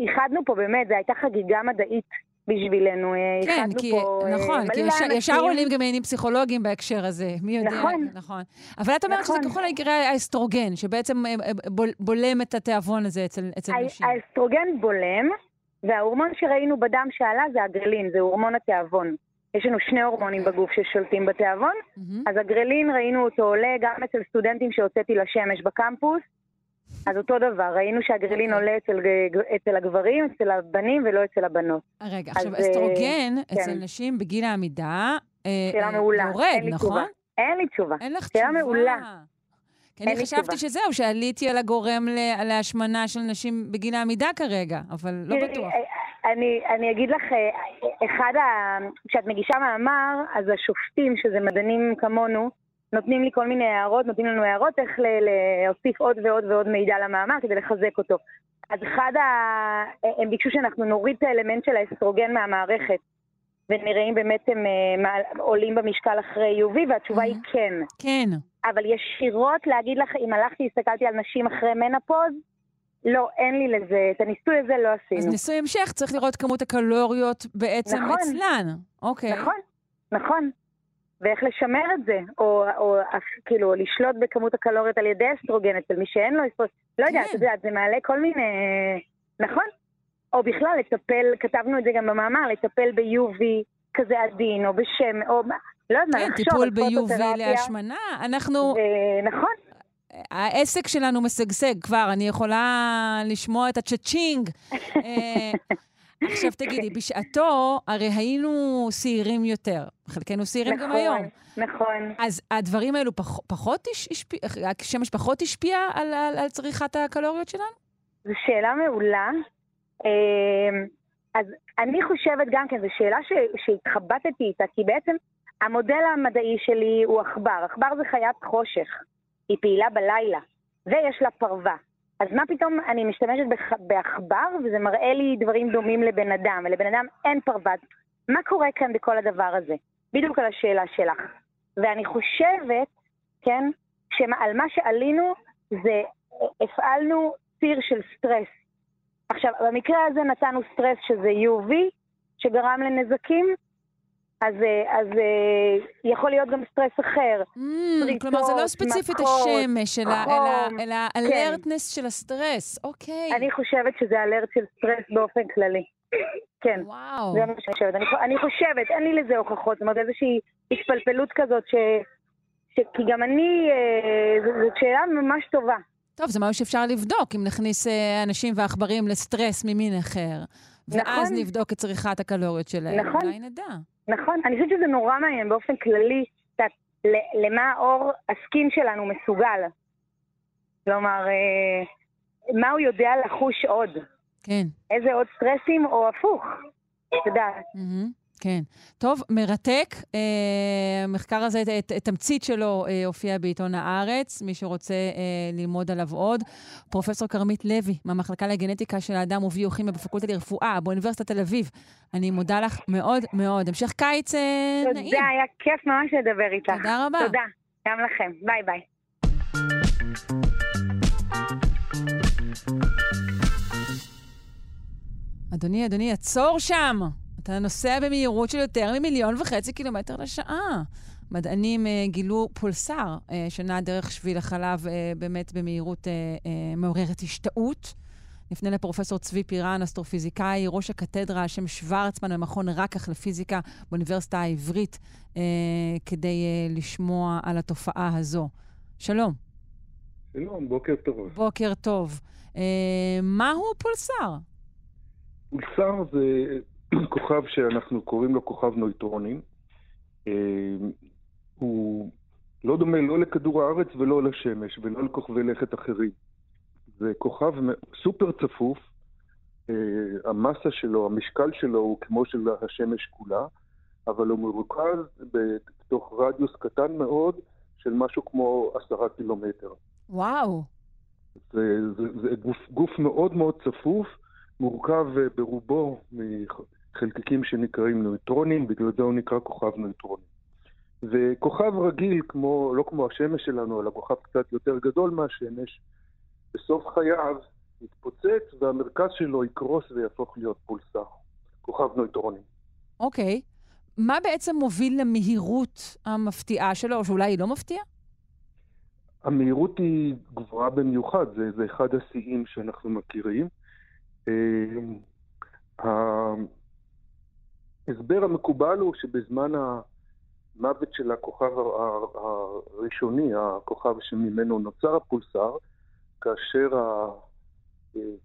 איחדנו פה באמת, זו הייתה חגיגה מדעית בשבילנו. אה, כן, כי, פה, אה, נכון, כי ישר. ישר עולים גם עניינים פסיכולוגיים בהקשר הזה, מי יודע. נכון. נכון. אבל את אומרת נכון. שזה ככל הנקרא האסטרוגן, שבעצם אה, בול- בולם את התיאבון הזה אצל, אצל נשים. האסטרוגן בולם, וההורמון שראינו בדם שעלה זה הגרלין, זה הורמון התיאבון. יש לנו שני הורמונים בגוף ששולטים בתיאבון, מהמם. אז הגרלין ראינו אותו עולה גם אצל סטודנטים שהוצאתי לשמש בקמפוס, אז אותו דבר, ראינו שהגרלין אוקיי. עולה אצל, אצל הגברים, אצל הבנים ולא אצל הבנות. רגע, אז, עכשיו, אה, אסטרוגן אצל כן. נשים בגיל העמידה אה, שאלה אה, מעולה, יורד, אין נכון? תשובה. אין לי תשובה. אין לך שאלה תשובה. מעולה. כי אני חשבתי. שזהו, שעליתי על הגורם להשמנה של נשים בגיל העמידה כרגע, אבל לא בטוח. אני, אני אגיד לך, אחד ה... כשאת מגישה מאמר, אז השופטים, שזה מדענים כמונו, נותנים לי כל מיני הערות, נותנים לנו הערות איך להוסיף עוד ועוד ועוד מידע למאמר כדי לחזק אותו. אז אחד ה... הם ביקשו שאנחנו נוריד את האלמנט של האסטרוגן מהמערכת, ונראה אם באמת הם אה, עולים במשקל אחרי UV, והתשובה היא כן. כן. אבל ישירות להגיד לך, אם הלכתי, הסתכלתי על נשים אחרי מנפוז, לא, אין לי לזה, את הניסוי הזה לא אז עשינו. ניסוי המשך, צריך לראות כמות הקלוריות בעצם נכון. אצלן. אוקיי. נכון, נכון. ואיך לשמר את זה, או, או כאילו לשלוט בכמות הקלוריות על ידי אסטרוגן אצל מי שאין לו אסטרוגן. לא יודעת, כן. את יודעת, זה מעלה כל מיני... נכון. או בכלל, לטפל, כתבנו את זה גם במאמר, לטפל ב-UV כזה עדין, או בשמש, או לא יודעת מה, כן, לחשוב טיפול ב-UV. להשמנה. אנחנו, ו- נכון, העסק שלנו משגשג כבר, אני יכולה לשמוע את ה cha-ching. עכשיו תגידי, בשעתו הרי היינו שעירים יותר. חלקנו שעירים גם נכון, היום. נכון. אז הדברים האלו פח, פחות הש- השפיע, השמש פחות השפיע על, על, על צריכת הקלוריות שלנו? זו שאלה מעולה. אמ, אז אני חושבת גם כן, זו שאלה ש- שהתחבטתי איתה, כי בעצם המודל המדעי שלי הוא עכבר. עכבר זה חיית חושך, היא פעילה בלילה, ויש לה פרווה. אז מה פתאום אני משתמשת בעכבר, וזה מראה לי דברים דומים לבן אדם, ולבן אדם אין פרווה. מה קורה כאן בכל הדבר הזה? בדיוק על השאלה שלך. ואני חושבת, כן, שעל מה שעלינו זה הפעלנו ציר של סטרס. עכשיו, במקרה הזה נתנו סטרס שזה UV, שגרם לנזקים, אז, אה, אז אה, יכול להיות גם סטרס אחר. Mm, פריטות, כלומר, זה לא ספציפית מכוח השמש, אלא, אלא, חום, אלא alertness של הסטרס. אוקיי. אני חושבת שזה alert של סטרס באופן כללי. כן, וואו. זה מה שאני חושבת. אני, אני חושבת, אין לי לזה הוכחות, זאת אומרת איזושהי התפלפלות כזאת, ש, ש, כי גם אני, אה, זאת שאלה ממש טובה. טוב, זה משהו שאפשר לבדוק, אם נכניס אה, אנשים ועכברים לסטרס ממין אחר, ואז נכון. נבדוק את צריכת הקלוריות שלהם. נכון. אולי נדע. נכון, אני חושבת שזה נורא מעניין באופן כללי, ל- למה האור הסקין שלנו מסוגל. כלומר, אה, מה הוא יודע לחוש עוד? כן. איזה עוד סטרסים, או הפוך. את יודעת. מהמם, כן. טוב, מרתק. אה, המחקר הזה, את- את תמצית שלו אה, הופיע בעיתון הארץ, מי שרוצה אה, ללמוד עליו עוד. פרופסור כרמית לוי, מהמחלקה לגנטיקה של האדם וביוכימיה בפקולטה לרפואה באוניברסיטת תל אביב. אני מודה לך מאוד מאוד. המשך קיץ אה, נעים. תודה, היה כיף ממש לדבר איתך. תודה רבה. תודה, גם לכם. ביי ביי. אדוני, אדוני, עצור שם! אתה נוסע במהירות של יותר ממיליון וחצי קילומטר לשעה. מדענים אה, גילו פולסר אה, שנע דרך שביל החלב אה, באמת במהירות אה, אה, מעוררת השתאות. נפנה לפרופסור צבי פירן, אסטרופיזיקאי, ראש הקתדרה על שם שוורצמן במכון רקח לפיזיקה באוניברסיטה העברית, אה, כדי אה, לשמוע על התופעה הזו. שלום, שלום, בוקר טוב. בוקר טוב. אה, מהו פולסר? פולסר זה כוכב שאנחנו קוראים לו כוכב נויטרונים. אה, הוא לא דומה לא לכדור הארץ ולא לשמש ולא לכוכבי לכת אחרים. זה כוכב סופר צפוף, אה, המסה שלו, המשקל שלו הוא כמו של השמש כולה, אבל הוא מרוכז בתוך רדיוס קטן מאוד של משהו כמו עשרה קילומטר. וואו. זה, זה, זה גוף, גוף מאוד מאוד צפוף, מורכב אה, ברובו מחלקיקים שנקראים נויטרונים, בגלל זה הוא נקרא כוכב נויטרונים. וכוכב רגיל, כמו, לא כמו השמש שלנו, אלא כוכב קצת יותר גדול מהשמש, בסוף חייו יתפוצץ והמרכז שלו יקרוס ויהפוך להיות פולסר. כוכב נויטרונים. אוקיי. מה בעצם מוביל למהירות המפתיעה שלו, או שאולי היא לא מפתיעה? המהירות היא גבוהה במיוחד, זה, זה אחד השיאים שאנחנו מכירים. ההסבר המקובל הוא שבזמן המוות של הכוכב הראשוני, הכוכב שממנו נוצר הפולסר, כאשר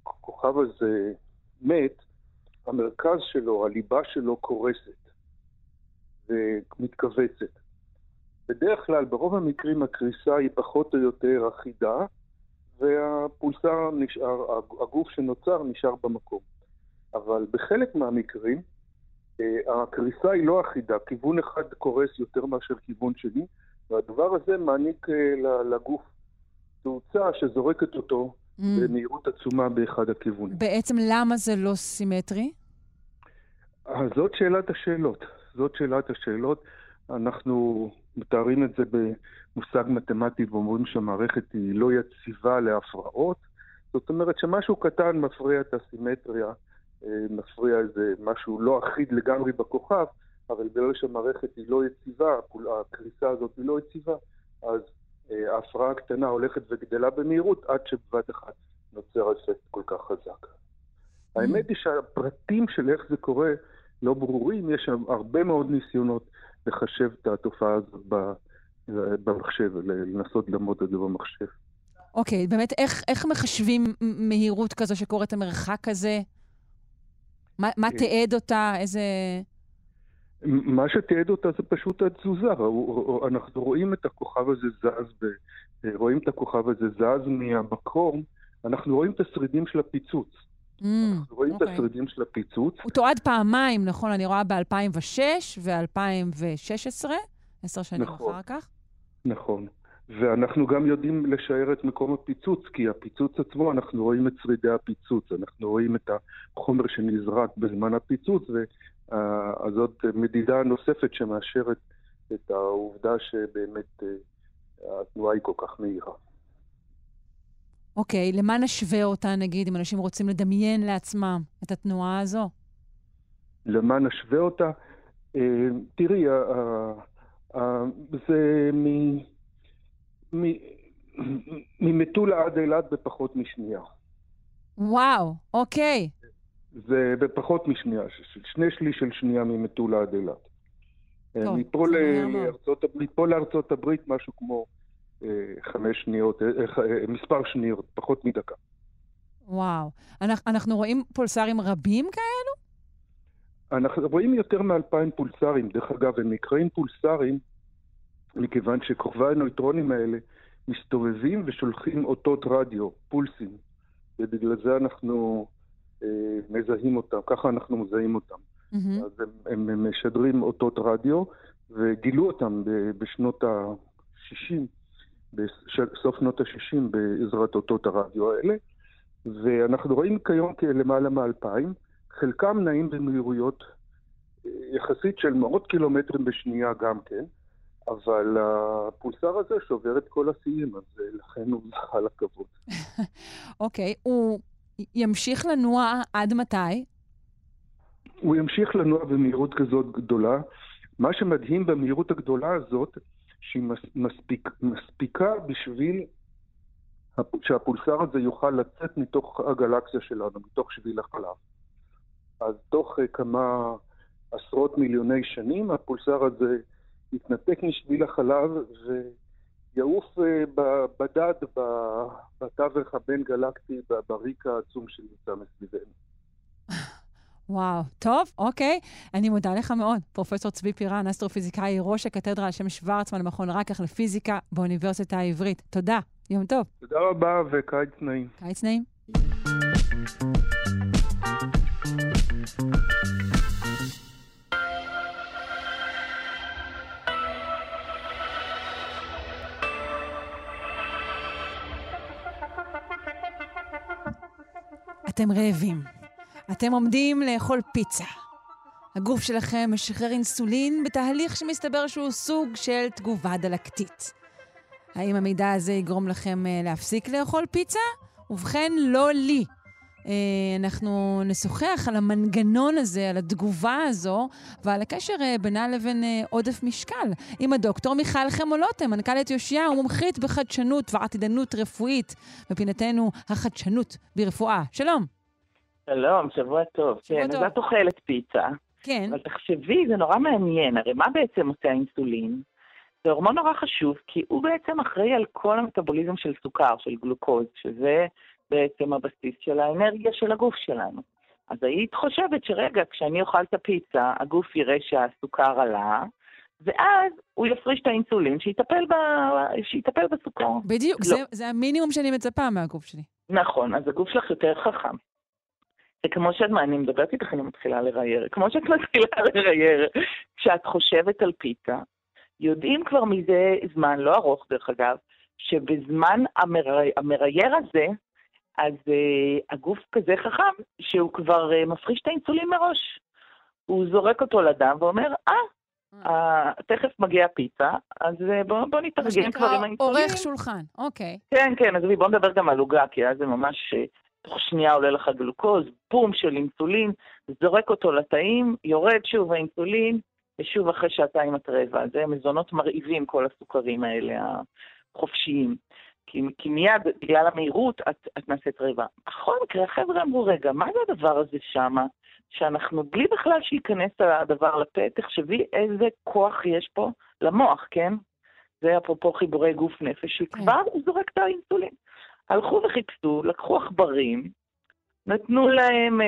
הכוכב הזה מת, המרכז שלו, הליבה שלו קורסת ומתכווצת. בדרך כלל, ברוב המקרים הקריסה היא פחות או יותר אחידה, והפולסר נשאר, הגוף שנוצר נשאר במקום. אבל בחלק מהמקרים הקריסה היא לא אחידה, כיוון אחד קורס יותר מאשר כיוון שני, והדבר הזה מעניק אה, לגוף תאוצה שזורקת אותו mm. במהירות עצומה באחד הכיוונים. בעצם למה זה לא סימטרי? אז זאת שאלת השאלות. זאת שאלת השאלות. אנחנו מתארים את זה במושג מתמטי ואומרים שהמערכת היא לא יציבה להפרעות. זאת אומרת שמשהו קטן מפריע את הסימטריה, אה, מפריע איזה משהו לא אחיד לגמרי בכוכב, אבל בגלל שהמערכת היא לא יציבה, הקריסה הזאת היא לא יציבה, אז אה, ההפרעה הקטנה הולכת וגדלה במהירות עד שבבת אחת נוצר אפקט כל כך חזק. האמת היא שהפרטים של איך זה קורה לא ברורים, יש שם הרבה מאוד ניסיונות לחשב את התופעה הזאת במחשב, לנסות לעמוד את זה במחשב. אוקיי, okay, באמת, איך, איך מחשבים מהירות כזו שקורית המרחק הזה? מה, מה אה, תיעד אותה? איזה... מה שתיעד אותה זה פשוט התזוזה. אנחנו רואים את הכוכב הזה זז, ב... רואים את הכוכב הזה זז מהמקור, אנחנו רואים את השרידים של הפיצוץ. Mm, אנחנו רואים okay. את אוקיי. השרידים של הפיצוץ. הוא תועד פעמיים, נכון? אני רואה ב-2006 ו-2016, עשר שנים נכון, אחר כך. נכון. ואנחנו גם יודעים לשער את מקום הפיצוץ, כי הפיצוץ עצמו, אנחנו רואים את שרידי הפיצוץ, אנחנו רואים את החומר שנזרק בזמן הפיצוץ, וזאת מדידה נוספת שמאשרת את העובדה שבאמת אה, התנועה היא כל כך מהירה. אוקיי, okay, למה נשווה אותה, נגיד, אם אנשים רוצים לדמיין לעצמם את התנועה הזו? למה נשווה אותה? אה, תראי, זה מ... ממטולה עד אילת בפחות משנייה. וואו, אוקיי. זה בפחות משנייה, שני שליש של שנייה ממטולה עד אילת. טוב, מפה, לארצות, מפה לארצות הברית משהו כמו אה, חמש שניות, אה, אה, מספר שניות, פחות מדקה. וואו. אנחנו, אנחנו רואים פולסרים רבים כאלו? אנחנו רואים יותר מאלפיים פולסרים. דרך אגב, הם נקראים פולסרים מכיוון שכוכבי הנויטרונים האלה מסתובבים ושולחים אותות רדיו, פולסים, ובגלל זה אנחנו אה, מזהים אותם, ככה אנחנו מזהים אותם. Mm-hmm. אז הם, הם משדרים אותות רדיו, וגילו אותם בשנות ה-60, בסוף שנות ה-60 בעזרת אותות הרדיו האלה, ואנחנו רואים כיום כלמעלה מאלפיים, חלקם נעים במהירויות אה, יחסית של מאות קילומטרים בשנייה גם כן, אבל הפולסר הזה שובר את כל השיאים, אז אה, לכן הוא זכה לכבוד. אוקיי, okay, הוא ימשיך לנוע עד מתי? הוא ימשיך לנוע במהירות כזאת גדולה. מה שמדהים במהירות הגדולה הזאת, שהיא מספיק, מספיקה בשביל שהפולסר הזה יוכל לצאת מתוך הגלקסיה שלנו, מתוך שביל החלב. אז תוך uh, כמה עשרות מיליוני שנים הפולסר הזה יתנתק משביל החלב ויעוף אה, בדד בתווך הבין-גלקטי בריק העצום שנמצא מסביבנו. וואו, טוב, אוקיי. אני מודה לך מאוד, פרופ' צבי פירן, אסטרופיזיקאי, ראש הקתדרה על שם שוורצמן, מכון רקח לפיזיקה באוניברסיטה העברית. תודה, יום טוב. תודה רבה וקיץ נעים. קיץ נעים. אתם רעבים. אתם עומדים לאכול פיצה. הגוף שלכם משחרר אינסולין בתהליך שמסתבר שהוא סוג של תגובה דלקתית. האם המידע הזה יגרום לכם אה, להפסיק לאכול פיצה? ובכן, לא לי. אה, אנחנו נשוחח על המנגנון הזה, על התגובה הזו, ועל הקשר אה, בינה לבין עודף משקל. עם הדוקטור מיכל חמולוטם, מנכ"לית יושייה ומומחית בחדשנות ועתידנות רפואית, בפינתנו החדשנות ברפואה. שלום. שלום, שבוע טוב. שבוע כן, טוב. אז את אוכלת פיצה. כן. אבל תחשבי, זה נורא מעניין, הרי מה בעצם עושה האינסולין? זה הורמון נורא חשוב, כי הוא בעצם אחראי על כל המטאבוליזם של סוכר, של גלוקוז, שזה בעצם הבסיס של האנרגיה של הגוף שלנו. אז היית חושבת שרגע, כשאני אוכל את הפיצה, הגוף יראה שהסוכר עלה, ואז הוא יפריש את האינסולין, שיטפל, ב... שיטפל בסוכר. בדיוק, לא. זה, זה המינימום שאני מצפה מהגוף שלי. נכון, אז הגוף שלך יותר חכם. זה כמו שאת, מה, אני מדברת איתך, אני מתחילה לרייר. כמו שאת מתחילה לרייר, כשאת חושבת על פיתה, יודעים כבר מזה זמן, לא ארוך דרך אגב, שבזמן המרי, המרייר הזה, אז uh, הגוף כזה חכם, שהוא כבר uh, מפריש את האינסולין מראש. הוא זורק אותו לדם ואומר, אה, uh, תכף מגיע פיצה, אז uh, בוא, בוא נתארגן כבר עם האינסולין. מה שנקרא עורך שולחן, אוקיי. כן, כן, אז בוא נדבר גם על עוגה, כי אז זה ממש, תוך שנייה עולה לך גלוקוז, בום של אינסולין, זורק אותו לתאים, יורד שוב האינסולין, ושוב אחרי שעתיים את רעבה. זה מזונות מרעיבים, כל הסוכרים האלה, החופשיים. כי, כי מיד, בגלל המהירות, את, את נעשית רעבה. בכל מקרה, החבר'ה אמרו, רגע, מה זה הדבר הזה שמה, שאנחנו, בלי בכלל שייכנס הדבר לפה, תחשבי איזה כוח יש פה למוח, כן? זה אפרופו חיבורי גוף נפש, שכבר הוא זורק את האינסולין. הלכו וחיפשו, לקחו עכברים, נתנו להם,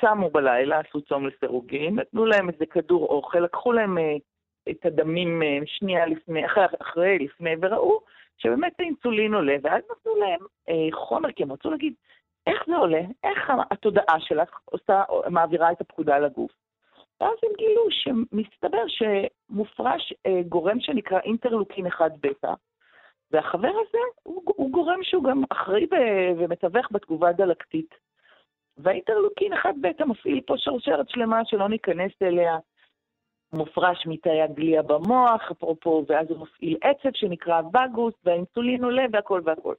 צמו בלילה, עשו צום לסירוגין, נתנו להם איזה כדור אוכל, לקחו להם את הדמים שנייה לפני, אחרי, אחרי, לפני, וראו שבאמת האינסולין עולה, ואז נתנו להם אה, חומר, כי הם רצו להגיד, איך זה עולה? איך התודעה שלך עושה, מעבירה את הפקודה לגוף? ואז הם גילו שמסתבר שמופרש אה, גורם שנקרא אינטרלוקין 1 בטא, והחבר הזה הוא, הוא גורם שהוא גם אחראי ומתווך בתגובה דלקתית. והאינטרלוקין 1 בטא מפעיל פה שרשרת שלמה שלא ניכנס אליה, מופרש מתאי הגליה במוח, אפרופו, ואז הוא מפעיל עצב שנקרא וגוס, והאינסולין עולה והכל והכל.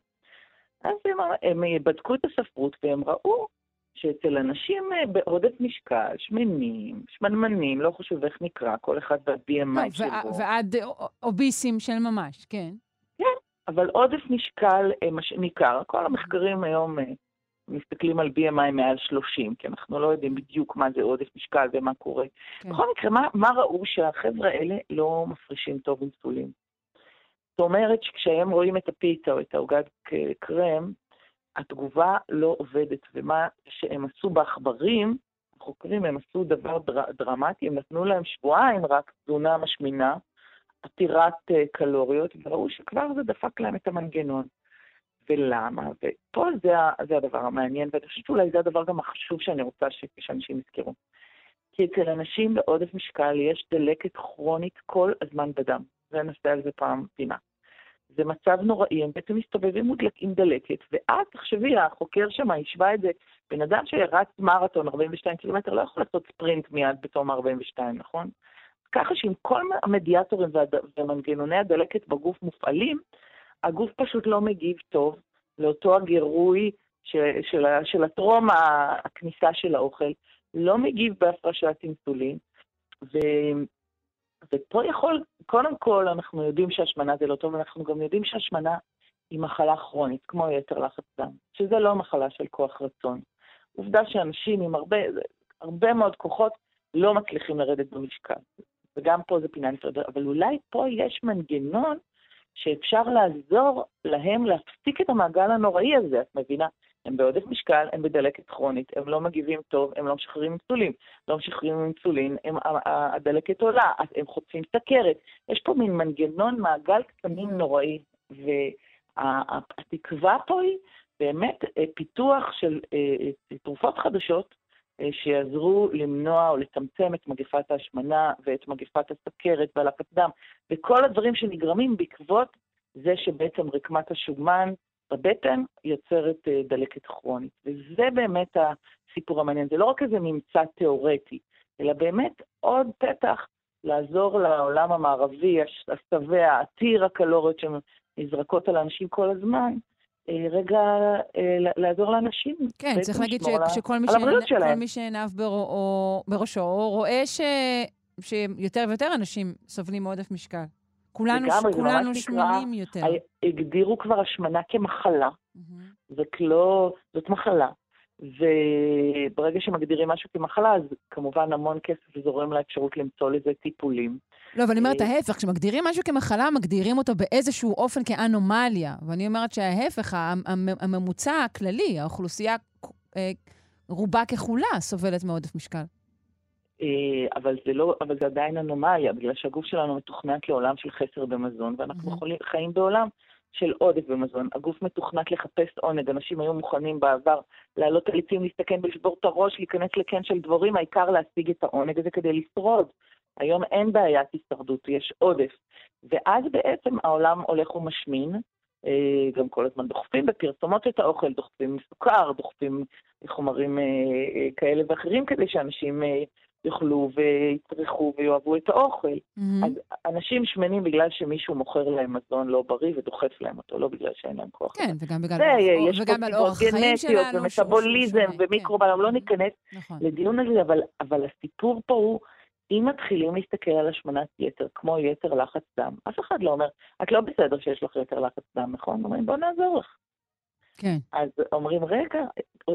אז הם, הם בדקו את הספרות והם ראו שאצל אנשים בעודף משקל, שמנים, שמנמנים, לא חשוב איך נקרא, כל אחד וה-BMI לא, שלו. ועד אוביסים של ממש, כן. כן, אבל עודף משקל ניכר. כל המחקרים היום מסתכלים על BMI מעל 30, כי אנחנו לא יודעים בדיוק מה זה עודף משקל ומה קורה. כן. בכל מקרה, מה, מה ראו שהחבר'ה האלה לא מפרישים טוב אינסולין? זאת אומרת שכשהם רואים את הפיתה או את העוגת קרם, התגובה לא עובדת, ומה שהם עשו בעכברים, החוקרים, הם עשו דבר דר, דרמטי, הם נתנו להם שבועיים רק תזונה משמינה, עתירת קלוריות, וראו שכבר זה דפק להם את המנגנון. ולמה, ופה זה, זה הדבר המעניין, ואני חושבת שאולי זה הדבר גם החשוב שאני רוצה ש, שאנשים יזכרו. כי אצל אנשים בעודף משקל יש דלקת כרונית כל הזמן בדם, ונעשה על זה פעם פינה. זה מצב נוראי, הם בעצם מסתובבים מודלק עם דלקת, ואז תחשבי, החוקר שם השווה את זה, בן אדם שרץ מרתון 42 קילומטר לא יכול לעשות ספרינט מיד בתום 42, נכון? ככה שאם כל המדיאטורים ומנגנוני הדלקת בגוף מופעלים, הגוף פשוט לא מגיב טוב לאותו הגירוי של, של, של הטרום הכניסה של האוכל, לא מגיב בהפרשת אינסולין, ו, ופה יכול, קודם כל אנחנו יודעים שהשמנה זה לא טוב, אנחנו גם יודעים שהשמנה היא מחלה כרונית, כמו יתר לחץ דם, שזה לא מחלה של כוח רצון. עובדה שאנשים עם הרבה, הרבה מאוד כוחות לא מצליחים לרדת במשקל. וגם פה זה פינה נפרדת, אבל אולי פה יש מנגנון שאפשר לעזור להם להפסיק את המעגל הנוראי הזה, את מבינה? הם בעודף משקל, הם בדלקת כרונית, הם לא מגיבים טוב, הם לא משחררים אינסולין. לא משחררים אינסולין, הדלקת עולה, הם חוטפים סכרת. יש פה מין מנגנון מעגל קטנים נוראי, והתקווה פה היא באמת אה, פיתוח של אה, אה, תרופות חדשות שיעזרו למנוע או לצמצם את מגפת ההשמנה ואת מגפת הסכרת והלחץ דם, וכל הדברים שנגרמים בעקבות זה שבעצם רקמת השומן בבטן יוצרת אה, דלקת כרונית. וזה באמת הסיפור המעניין. זה לא רק איזה ממצא תיאורטי, אלא באמת עוד פתח לעזור לעולם המערבי, השבע, עתיר הקלוריות שנזרקות על אנשים כל הזמן, אה, רגע אה, לעזור לאנשים. כן, צריך להגיד שכל מי שעיניו בראשו רואה ש... שיותר ויותר אנשים סובלים מעודף משקל. כולנו, לגמרי, כולנו שמנים יותר. הגדירו כבר השמנה כמחלה, mm-hmm. זאת לא, זאת מחלה. וברגע שמגדירים משהו כמחלה, אז כמובן המון כסף זורם לאפשרות למצוא לזה טיפולים. לא, אבל אני אומרת אה, ההפך, כשמגדירים משהו כמחלה, מגדירים אותו באיזשהו אופן כאנומליה. ואני אומרת שההפך, הממוצע הכללי, האוכלוסייה אה, רובה ככולה סובלת מעודף משקל. אה, אבל זה, לא, אבל זה עדיין אנומליה, בגלל שהגוף שלנו מתוכנן כעולם של חסר במזון, ואנחנו mm-hmm. חיים בעולם של עודף במזון. הגוף מתוכנת לחפש עונג. אנשים היו מוכנים בעבר לעלות על עצים, להסתכן, לשבור את הראש, להיכנס לקן של דבורים, העיקר להשיג את העונג הזה כדי לשרוד. היום אין בעיית הישרדות, יש עודף. ואז בעצם העולם הולך ומשמין, אה, גם כל הזמן דוחפים בפרסומות את האוכל, דוחפים סוכר, דוחפים חומרים אה, אה, כאלה ואחרים כדי שאנשים יאכלו ויצרכו ויאהבו את האוכל. Mm-hmm. אז אנשים שמנים בגלל שמישהו מוכר להם מזון לא בריא ודוחף להם אותו, לא בגלל שאין להם כוח. כן, וגם בגלל יש וגם על אורח חיים שלנו. ומטאבוליזם ומיקרוביום, לא ניכנס נכון. לדיון הזה, אבל, אבל הסיפור פה הוא אם מתחילים להסתכל על השמנת יתר כמו יתר לחץ דם, אף אחד לא אומר, את לא בסדר שיש לך יתר לחץ דם, נכון? אומרים, בוא נעזור לך. כן. אז אומרים, רגע,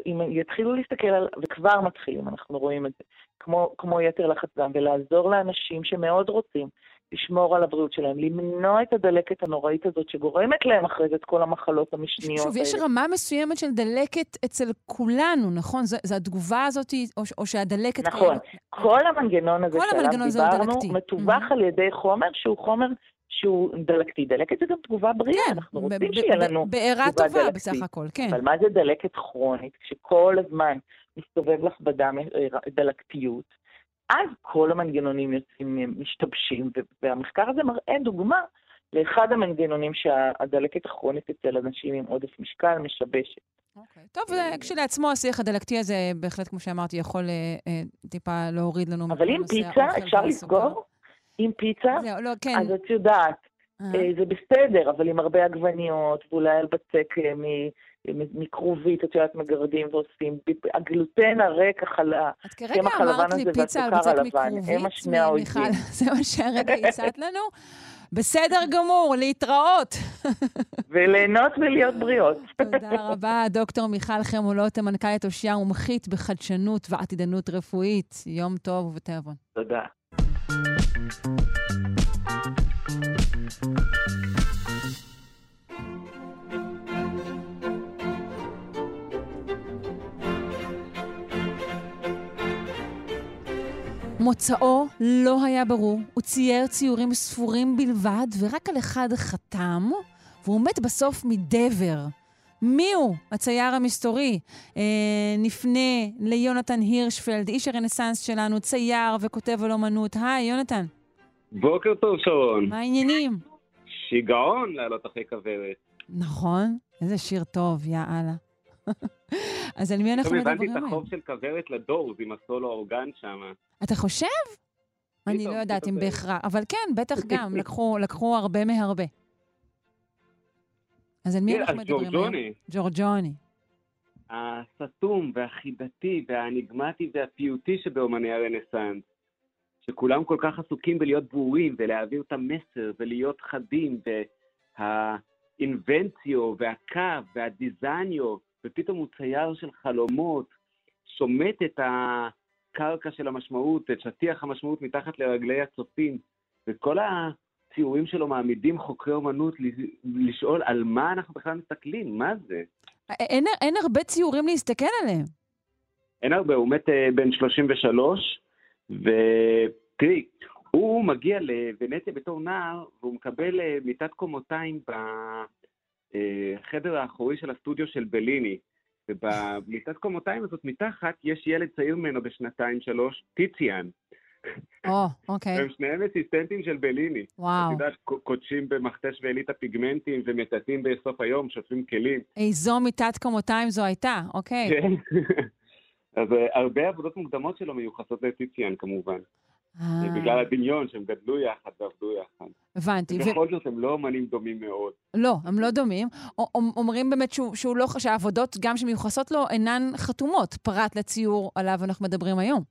אם יתחילו להסתכל על, וכבר מתחילים, אנחנו רואים את זה, כמו, כמו יתר לחץ דם, ולעזור לאנשים שמאוד רוצים לשמור על הבריאות שלהם, למנוע את הדלקת הנוראית הזאת שגורמת להם אחרי זה את כל המחלות המשניות שוב, יש רמה מסוימת של דלקת אצל כולנו, נכון? זו התגובה הזאת, או, או שהדלקת... נכון. כאילו... כל המנגנון הזה שעליו דיברנו, מתווך mm-hmm. על ידי חומר שהוא חומר שהוא דלקתי. דלקת זה גם תגובה בריאה, כן, אנחנו רוצים שיהיה לנו בעירה טובה בסך הכל, כן. אבל מה זה דלקת כרונית? כשכל הזמן מסתובב לך בדם דלקתיות, אז כל המנגנונים יוצאים, משתבשים, והמחקר הזה מראה דוגמה לאחד המנגנונים שהדלקת הכרונית אצל אנשים עם עודף משקל משבשת. אוקיי. Okay. טוב, כשלעצמו השיח הדלקתי הזה, בהחלט, כמו שאמרתי, יכול אה, אה טיפה להוריד לנו... אבל עם פיצה אפשר לסגור? עם פיצה? זהו, לא, כן. אז את יודעת, אה. אה, זה בסדר, אבל עם הרבה עגבניות, ואולי על בצק אה, מכרובית, את יודעת, מגרדים ועושים, הגלוטן הריק, את כרגע אמרת לי פיצה על בצק מכרובית, מיכל, זה מה שהרגע הצעת לנו? בסדר גמור, להתראות. וליהנות ולהיות בריאות. תודה רבה, דוקטור מיכל חמולות, מנכ"לית אושיה ומומחית בחדשנות ועתידנות רפואית. יום טוב ובתיאבון. תודה. מוצאו לא היה ברור, הוא צייר ציורים ספורים בלבד, ורק על אחד חתם, והוא מת בסוף מדבר. מי הוא הצייר המסתורי? אה, נפנה ליונתן הירשפלד, איש הרנסאנס שלנו, צייר וכותב על אומנות. היי, יונתן. בוקר טוב, שרון. מה העניינים? שיגעון לעלות אחרי כוורת. נכון, איזה שיר טוב, יא אללה. אז על מי אנחנו מדברים היום? הבנתי את החוב של כוורת לדורס עם הסולו האורגן שם. אתה חושב? אני לא יודעת אם בהכרח, אבל כן, בטח גם, לקחו הרבה מהרבה. אז על מי כן, אנחנו מדברים היום? ג'ורג'וני. הסתום והחידתי והאניגמטי והפיוטי שבאומני הרנסאנס, שכולם כל כך עסוקים בלהיות ברורים ולהעביר את המסר ולהיות חדים, והאינבנציו והקו והדיזניו, ופתאום הוא צייר של חלומות, שומט את הקרקע של המשמעות, את שטיח המשמעות מתחת לרגלי הצופים, וכל הציורים שלו מעמידים חוקרי אומנות לשאול על מה אנחנו בכלל מסתכלים, מה זה? אין, אין הרבה ציורים להסתכל עליהם. אין הרבה, הוא מת uh, בן 33, ותראי, הוא מגיע לוונציה בתור נער, והוא מקבל uh, מיטת קומותיים בחדר האחורי של הסטודיו של בליני. ובמיטת קומותיים הזאת מתחת יש ילד צעיר ממנו בשנתיים-שלוש, טיציאן. או, אוקיי. הם שניהם אסיסטנטים של בליני. וואו. את יודעת, קודשים במכתש ועילית הפיגמנטים ומטאטים בסוף היום, שוטפים כלים. איזו מיטת קומותיים זו הייתה, אוקיי. כן. אז uh, הרבה עבודות מוקדמות שלו מיוחסות לטיציאן כמובן. אה. בגלל הדמיון שהם גדלו יחד ועבדו יחד. הבנתי. ובכל זאת הם לא אמנים דומים מאוד. לא, הם לא דומים. אומרים באמת שהוא, שהוא לא, שהעבודות גם שמיוחסות לו אינן חתומות, פרט לציור עליו אנחנו מדברים היום.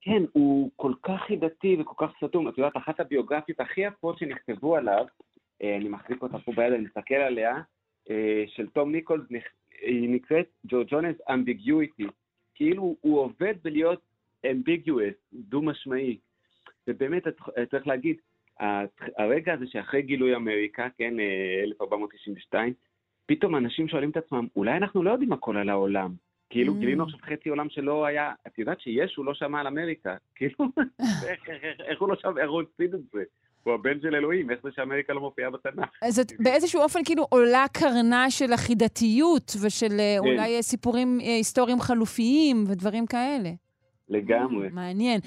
כן, הוא כל כך חידתי וכל כך סתום. את יודעת, אחת הביוגרפיות הכי יפות שנכתבו עליו, אה, אני מחזיק אותה פה ביד, אני מסתכל עליה, אה, של תום ניקולס, היא נקראת ג'ורג'ונס אמביגיויטי. כאילו הוא עובד בלהיות אמביגיואס, דו-משמעי. ובאמת, צריך להגיד, הרגע הזה שאחרי גילוי אמריקה, כן, 1492, אה, פתאום אנשים שואלים את עצמם, אולי אנחנו לא יודעים הכל על העולם. כאילו, mm. גילינו עכשיו חצי עולם שלא היה, את יודעת שישו לא שמע על אמריקה. כאילו, איך הוא לא שמע, איך הוא הפסיד את זה? הוא הבן של אלוהים, איך זה שאמריקה לא מופיעה בתנ"ך? אז את באיזשהו אופן כאילו עולה קרנה של החידתיות ושל אה, אולי אה, סיפורים היסטוריים חלופיים ודברים כאלה. לגמרי. מעניין.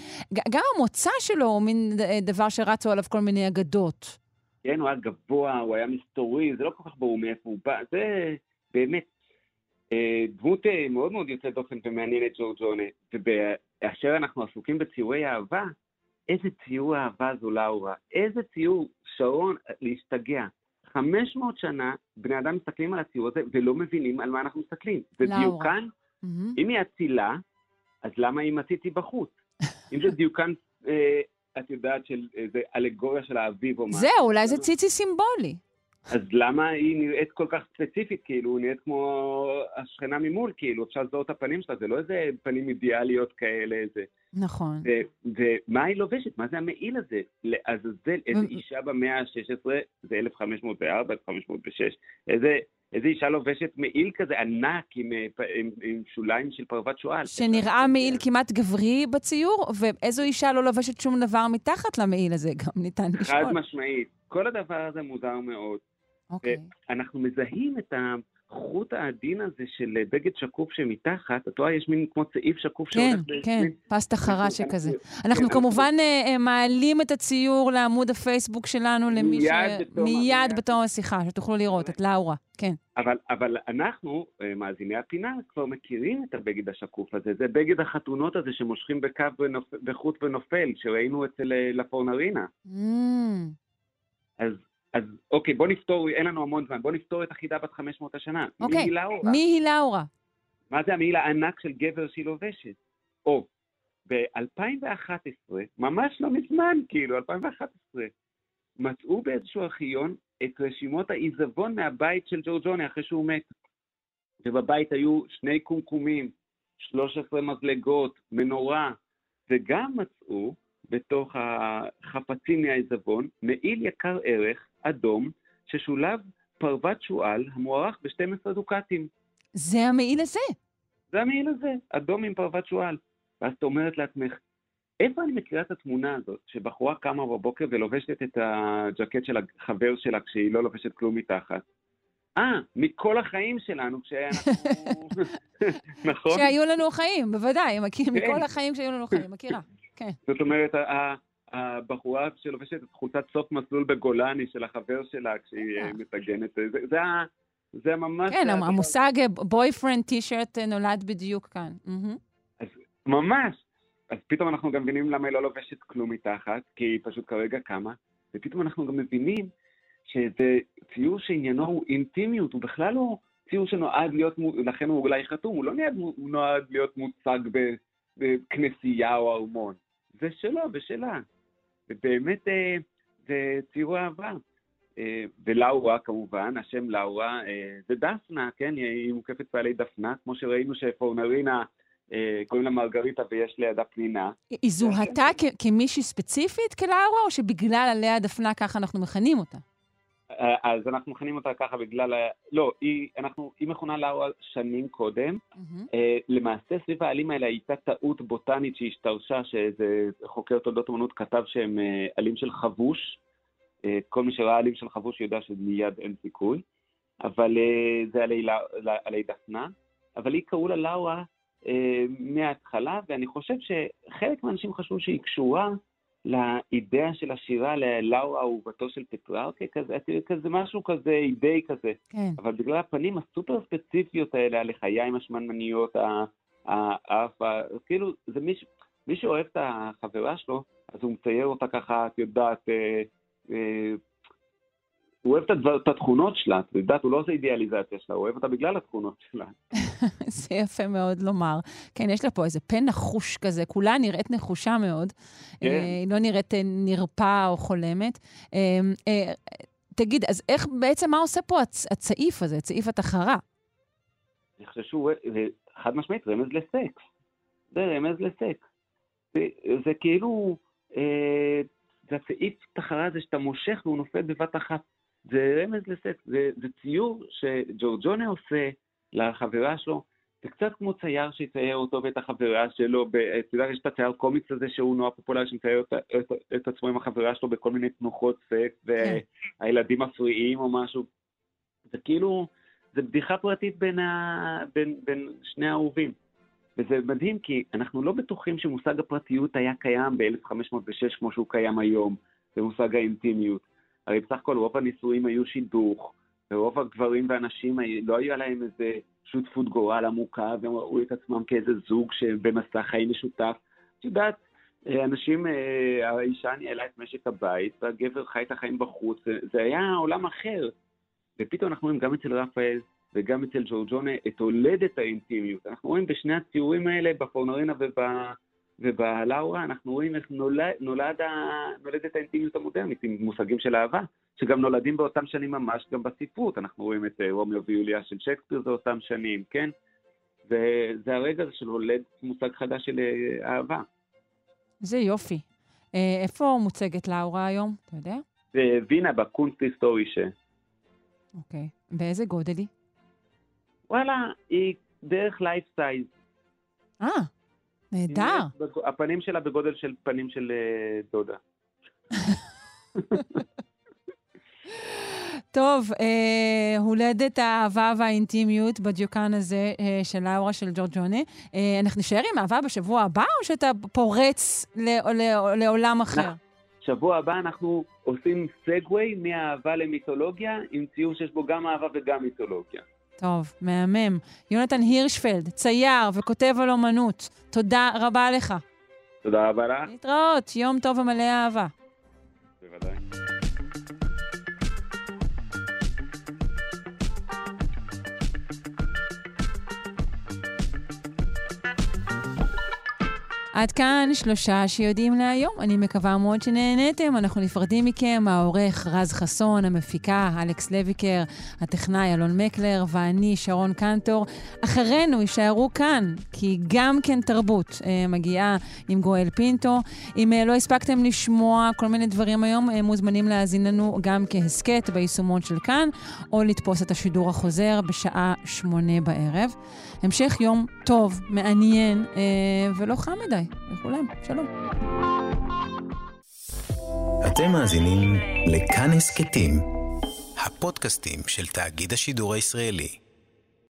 גם המוצא שלו הוא מין ד- דבר שרצו עליו כל מיני אגדות. כן, הוא היה גבוה, הוא היה מסתורי, זה לא כל כך ברור מאיפה הוא בא, זה באמת אה, דמות אה, מאוד מאוד יוצאת דופן ומעניינת ג'ורג'ונה. ובאשר אנחנו עסוקים בציורי אהבה, איזה ציור אהבה זו לאורה, איזה ציור, שרון, להשתגע. 500 שנה בני אדם מסתכלים על הציור הזה ולא מבינים על מה אנחנו מסתכלים. זה לאורה. דיוקן, מהמם. אם היא אצילה, אז למה היא מציתי בחוץ? אם זה דיוקן, אה, את יודעת, של איזה אלגוריה של האביב או משהו. זהו, אולי זה ציצי סימבולי. אז למה היא נראית כל כך ספציפית, כאילו, היא נראית כמו השכנה ממול, כאילו, אפשר לזהות את הפנים שלה, זה לא איזה פנים אידיאליות כאלה, זה... נכון. ומה היא לובשת? מה זה המעיל הזה? לעזאזל, איזה אישה במאה ה-16, זה 1504, 1506, איזה... איזה אישה לובשת מעיל כזה ענק עם, אה, עם, עם שוליים של פרוות שועל. שנראה מעיל כמעט גברי בציור, ואיזו אישה לא לובשת שום דבר מתחת למעיל הזה, גם ניתן חד לשאול. משמעית. כל הדבר הזה מוזר מאוד. אוקיי. אנחנו מזהים את החוט העדין הזה של בגד שקוף שמתחת, את רואה, יש מין כמו צעיף שקוף כן, שהולך... ל- כן, מין- פסטה חרה שכזה. אנחנו אנחנו- כמובן אה, אה, מעלים את הציור לעמוד הפייסבוק שלנו, למי ש... מיד בתום- השיחה, שתוכלו לראות, את לאורה, כן. אבל, אבל אנחנו, אה, מאזיני הפינה, כבר מכירים את הבגד השקוף הזה. זה בגד החתונות הזה שמושכים בקו ונופ... בחוט ונופל, שראינו אצל אה, לפורנרינה. Mm, אז, אז אוקיי, בוא נפתור, אין לנו המון זמן, בוא נפתור את החידה בת 500 השנה. אוקיי, מי היא לאורה? מי היא לאורה? מה זה המעיל הענק של גבר שהיא לובשת? או, ב-2011, ממש לא מזמן, כאילו, 2011, מצאו באיזשהו ארכיון את רשימות העיזבון מהבית של ג'ורג'וני אחרי שהוא מת. ובבית היו שני קומקומים, 13 מזלגות, מנורה, וגם מצאו בתוך החפצים מהעיזבון מעיל יקר ערך, אדום, ששולב פרוות שועל המוערך ב-12 דוקטים. זה המעיל הזה. זה המעיל הזה, אדום עם פרוות שועל. ואז את אומרת לעצמך, איפה אני מכירה את התמונה הזאת, שבחורה קמה בבוקר ולובשת את הג'קט של החבר שלה כשהיא לא לובשת כלום מתחת? אה, מכל החיים שלנו, כשאנחנו... נכון? שהיו לנו חיים, בוודאי, מכיר, כן. מכל החיים שהיו לנו חיים, מכירה. כן. זאת אומרת, הבחורה שלובשת את חולצת סוף מסלול בגולני של החבר שלה כשהיא אה, מטגנת, זה, זה, ה- זה ממש... כן, המושג בויפרנד טי-שירט נולד בדיוק כאן. מהמם. ממש. אז פתאום אנחנו גם מבינים למה היא לא לובשת כלום מתחת, כי היא פשוט כרגע קמה, ופתאום אנחנו גם מבינים שזה ציור שעניינו הוא אינטימיות, הוא בכלל לא ציור שנועד להיות, לכן הוא אולי חתום, הוא לא נועד, הוא נועד להיות מוצג בכנסייה או ארמון. זה שלו ושלה. ובאמת אה, זה ציור אהבה. אה, ולאורה כמובן, השם לאורה אה, זה דפנה, כן? היא מוקפת בעלי דפנה, כמו שראינו שפורנרינה קוראים לה מרגריטה ויש לידה פנינה. היא זוהתה כמישהי ספציפית כלאורה, או שבגלל עליה דפנה ככה אנחנו מכנים אותה? אה, אז אנחנו מכנים אותה ככה בגלל... ה- לא, היא, אנחנו, היא מכונה לאורה שנים קודם. אה, למעשה סביב העלים האלה הייתה טעות בוטנית שהשתרשה, שאיזה חוקר תולדות אמנות כתב שהם אה, עלים של חבוש. אה, כל מי שראה עלים של חבוש יודע שמיד אין סיכוי. אבל אה, זה עלי, לא- עלי דפנה. אבל היא קראו לה לאורה אה, מההתחלה, ואני חושב שחלק מהאנשים חשבו שהיא קשורה לאידאה של השירה ללאורה אהובתו של פטרארקה, כזה, כזה משהו כזה, אידאי כזה. כן. אבל בגלל הפנים הסופר ספציפיות האלה, הלחיים השמנמניות, האף, כאילו, זה מי, מי שאוהב את החברה שלו, אז הוא מצייר אותה ככה, את יודעת, אה, אה, הוא אוהב את, הדבר, את התכונות שלה, את יודעת, הוא לא עושה אידיאליזציה שלה, הוא אוהב אותה בגלל התכונות שלה. זה יפה מאוד לומר. כן, יש לה פה איזה פה נחוש כזה, כולה נראית נחושה מאוד. כן. אה, היא לא נראית אה, נרפאה או חולמת. אה, תגיד, אז איך, בעצם מה עושה פה הצ- הצעיף הזה, צעיף התחרה? אני חושב שהוא חד משמעית רמז לסקס. זה רמז לסקס. זה, זה כאילו, אה, זה הסעיף תחרה הזה שאתה מושך והוא נופל בבת אחת. זה רמז לסקס. זה, זה ציור שג'ורג'ונה עושה לחברה שלו, זה קצת כמו צייר שיצייר אותו ואת החברה שלו, אתה יודע, יש את הצייר קומיקס הזה שהוא נורא פופולרי, שמצייר את, את, את עצמו עם החברה שלו בכל מיני תנוחות סקס, והילדים מפריעים או משהו. זה כאילו, זה בדיחה פרטית בין, ה, בין, בין שני האהובים. וזה מדהים כי אנחנו לא בטוחים שמושג הפרטיות היה קיים ב-1506 כמו שהוא קיים היום, במושג האינטימיות. הרי בסך הכל רוב הנישואים היו שידוך, ורוב הגברים והנשים לא היה להם איזה שותפות גורל עמוקה, והם ראו את עצמם כאיזה זוג שבמסע חיים משותף. את יודעת, אנשים, אה, האישה ניהלה את משק הבית, והגבר חי את החיים בחוץ, זה היה עולם אחר. ופתאום אנחנו רואים גם אצל רפאל וגם אצל ג'ורג'ונה את הולדת האינטימיות. אנחנו רואים בשני הציורים האלה, בפורנרינה וב... ובלאורה, אנחנו רואים איך נולד, נולד ה... נולדת האינטימיות המודרנית עם מושגים של אהבה, שגם נולדים באותם שנים ממש גם בספרות. אנחנו רואים את אה, רומeo ויוליה של שייקספיר זה אותם שנים, כן? וזה הרגע הזה של הולד מושג חדש של אה, אהבה. זה יופי. אה, איפה מוצגת לאורה היום, אתה יודע? בווינה, ב Kunsthistorisches... אוקיי. באיזה גודל היא? וואלה, היא בערך life size. אה, נהדר. הפנים שלה בגודל של פנים של uh, דודה. טוב, אה, הולדת האהבה והאינטימיות בדיוקן הזה אה, של לאורה של ג'ורג'ונה. אה, אנחנו נשאר עם אהבה בשבוע הבא, או שאתה פורץ ל- ל- לעולם אחר? שבוע הבא אנחנו עושים סגווי מאהבה למיתולוגיה, עם ציור שיש בו גם אהבה וגם מיתולוגיה. טוב, מהמם. יונתן הירשפלד, צייר וכותב על אומנות, תודה רבה לך. תודה רבה לך. להתראות, יום טוב ומלא אהבה. עד כאן שלושה שיודעים להיום. אני מקווה מאוד שנהניתם. אנחנו נפרדים מכם, העורך רז חסון, המפיקה אלכס לויקר, הטכנאי אלון מקלר ואני שרון קנטור. אחרינו יישארו כאן, כי גם כן תרבות אה, מגיעה עם גואל פינטו. אם אה, לא הספקתם לשמוע כל מיני דברים היום, אה, מוזמנים להאזין לנו גם כהסכת ביישומון של כאן, או לתפוס את השידור החוזר בשעה שמונה בערב. המשך יום טוב, מעניין ולא חם מדי לכולם. שלום. אתם מאזינים לכאן הסכתים, הפודקאסטים של תאגיד השידור הישראלי.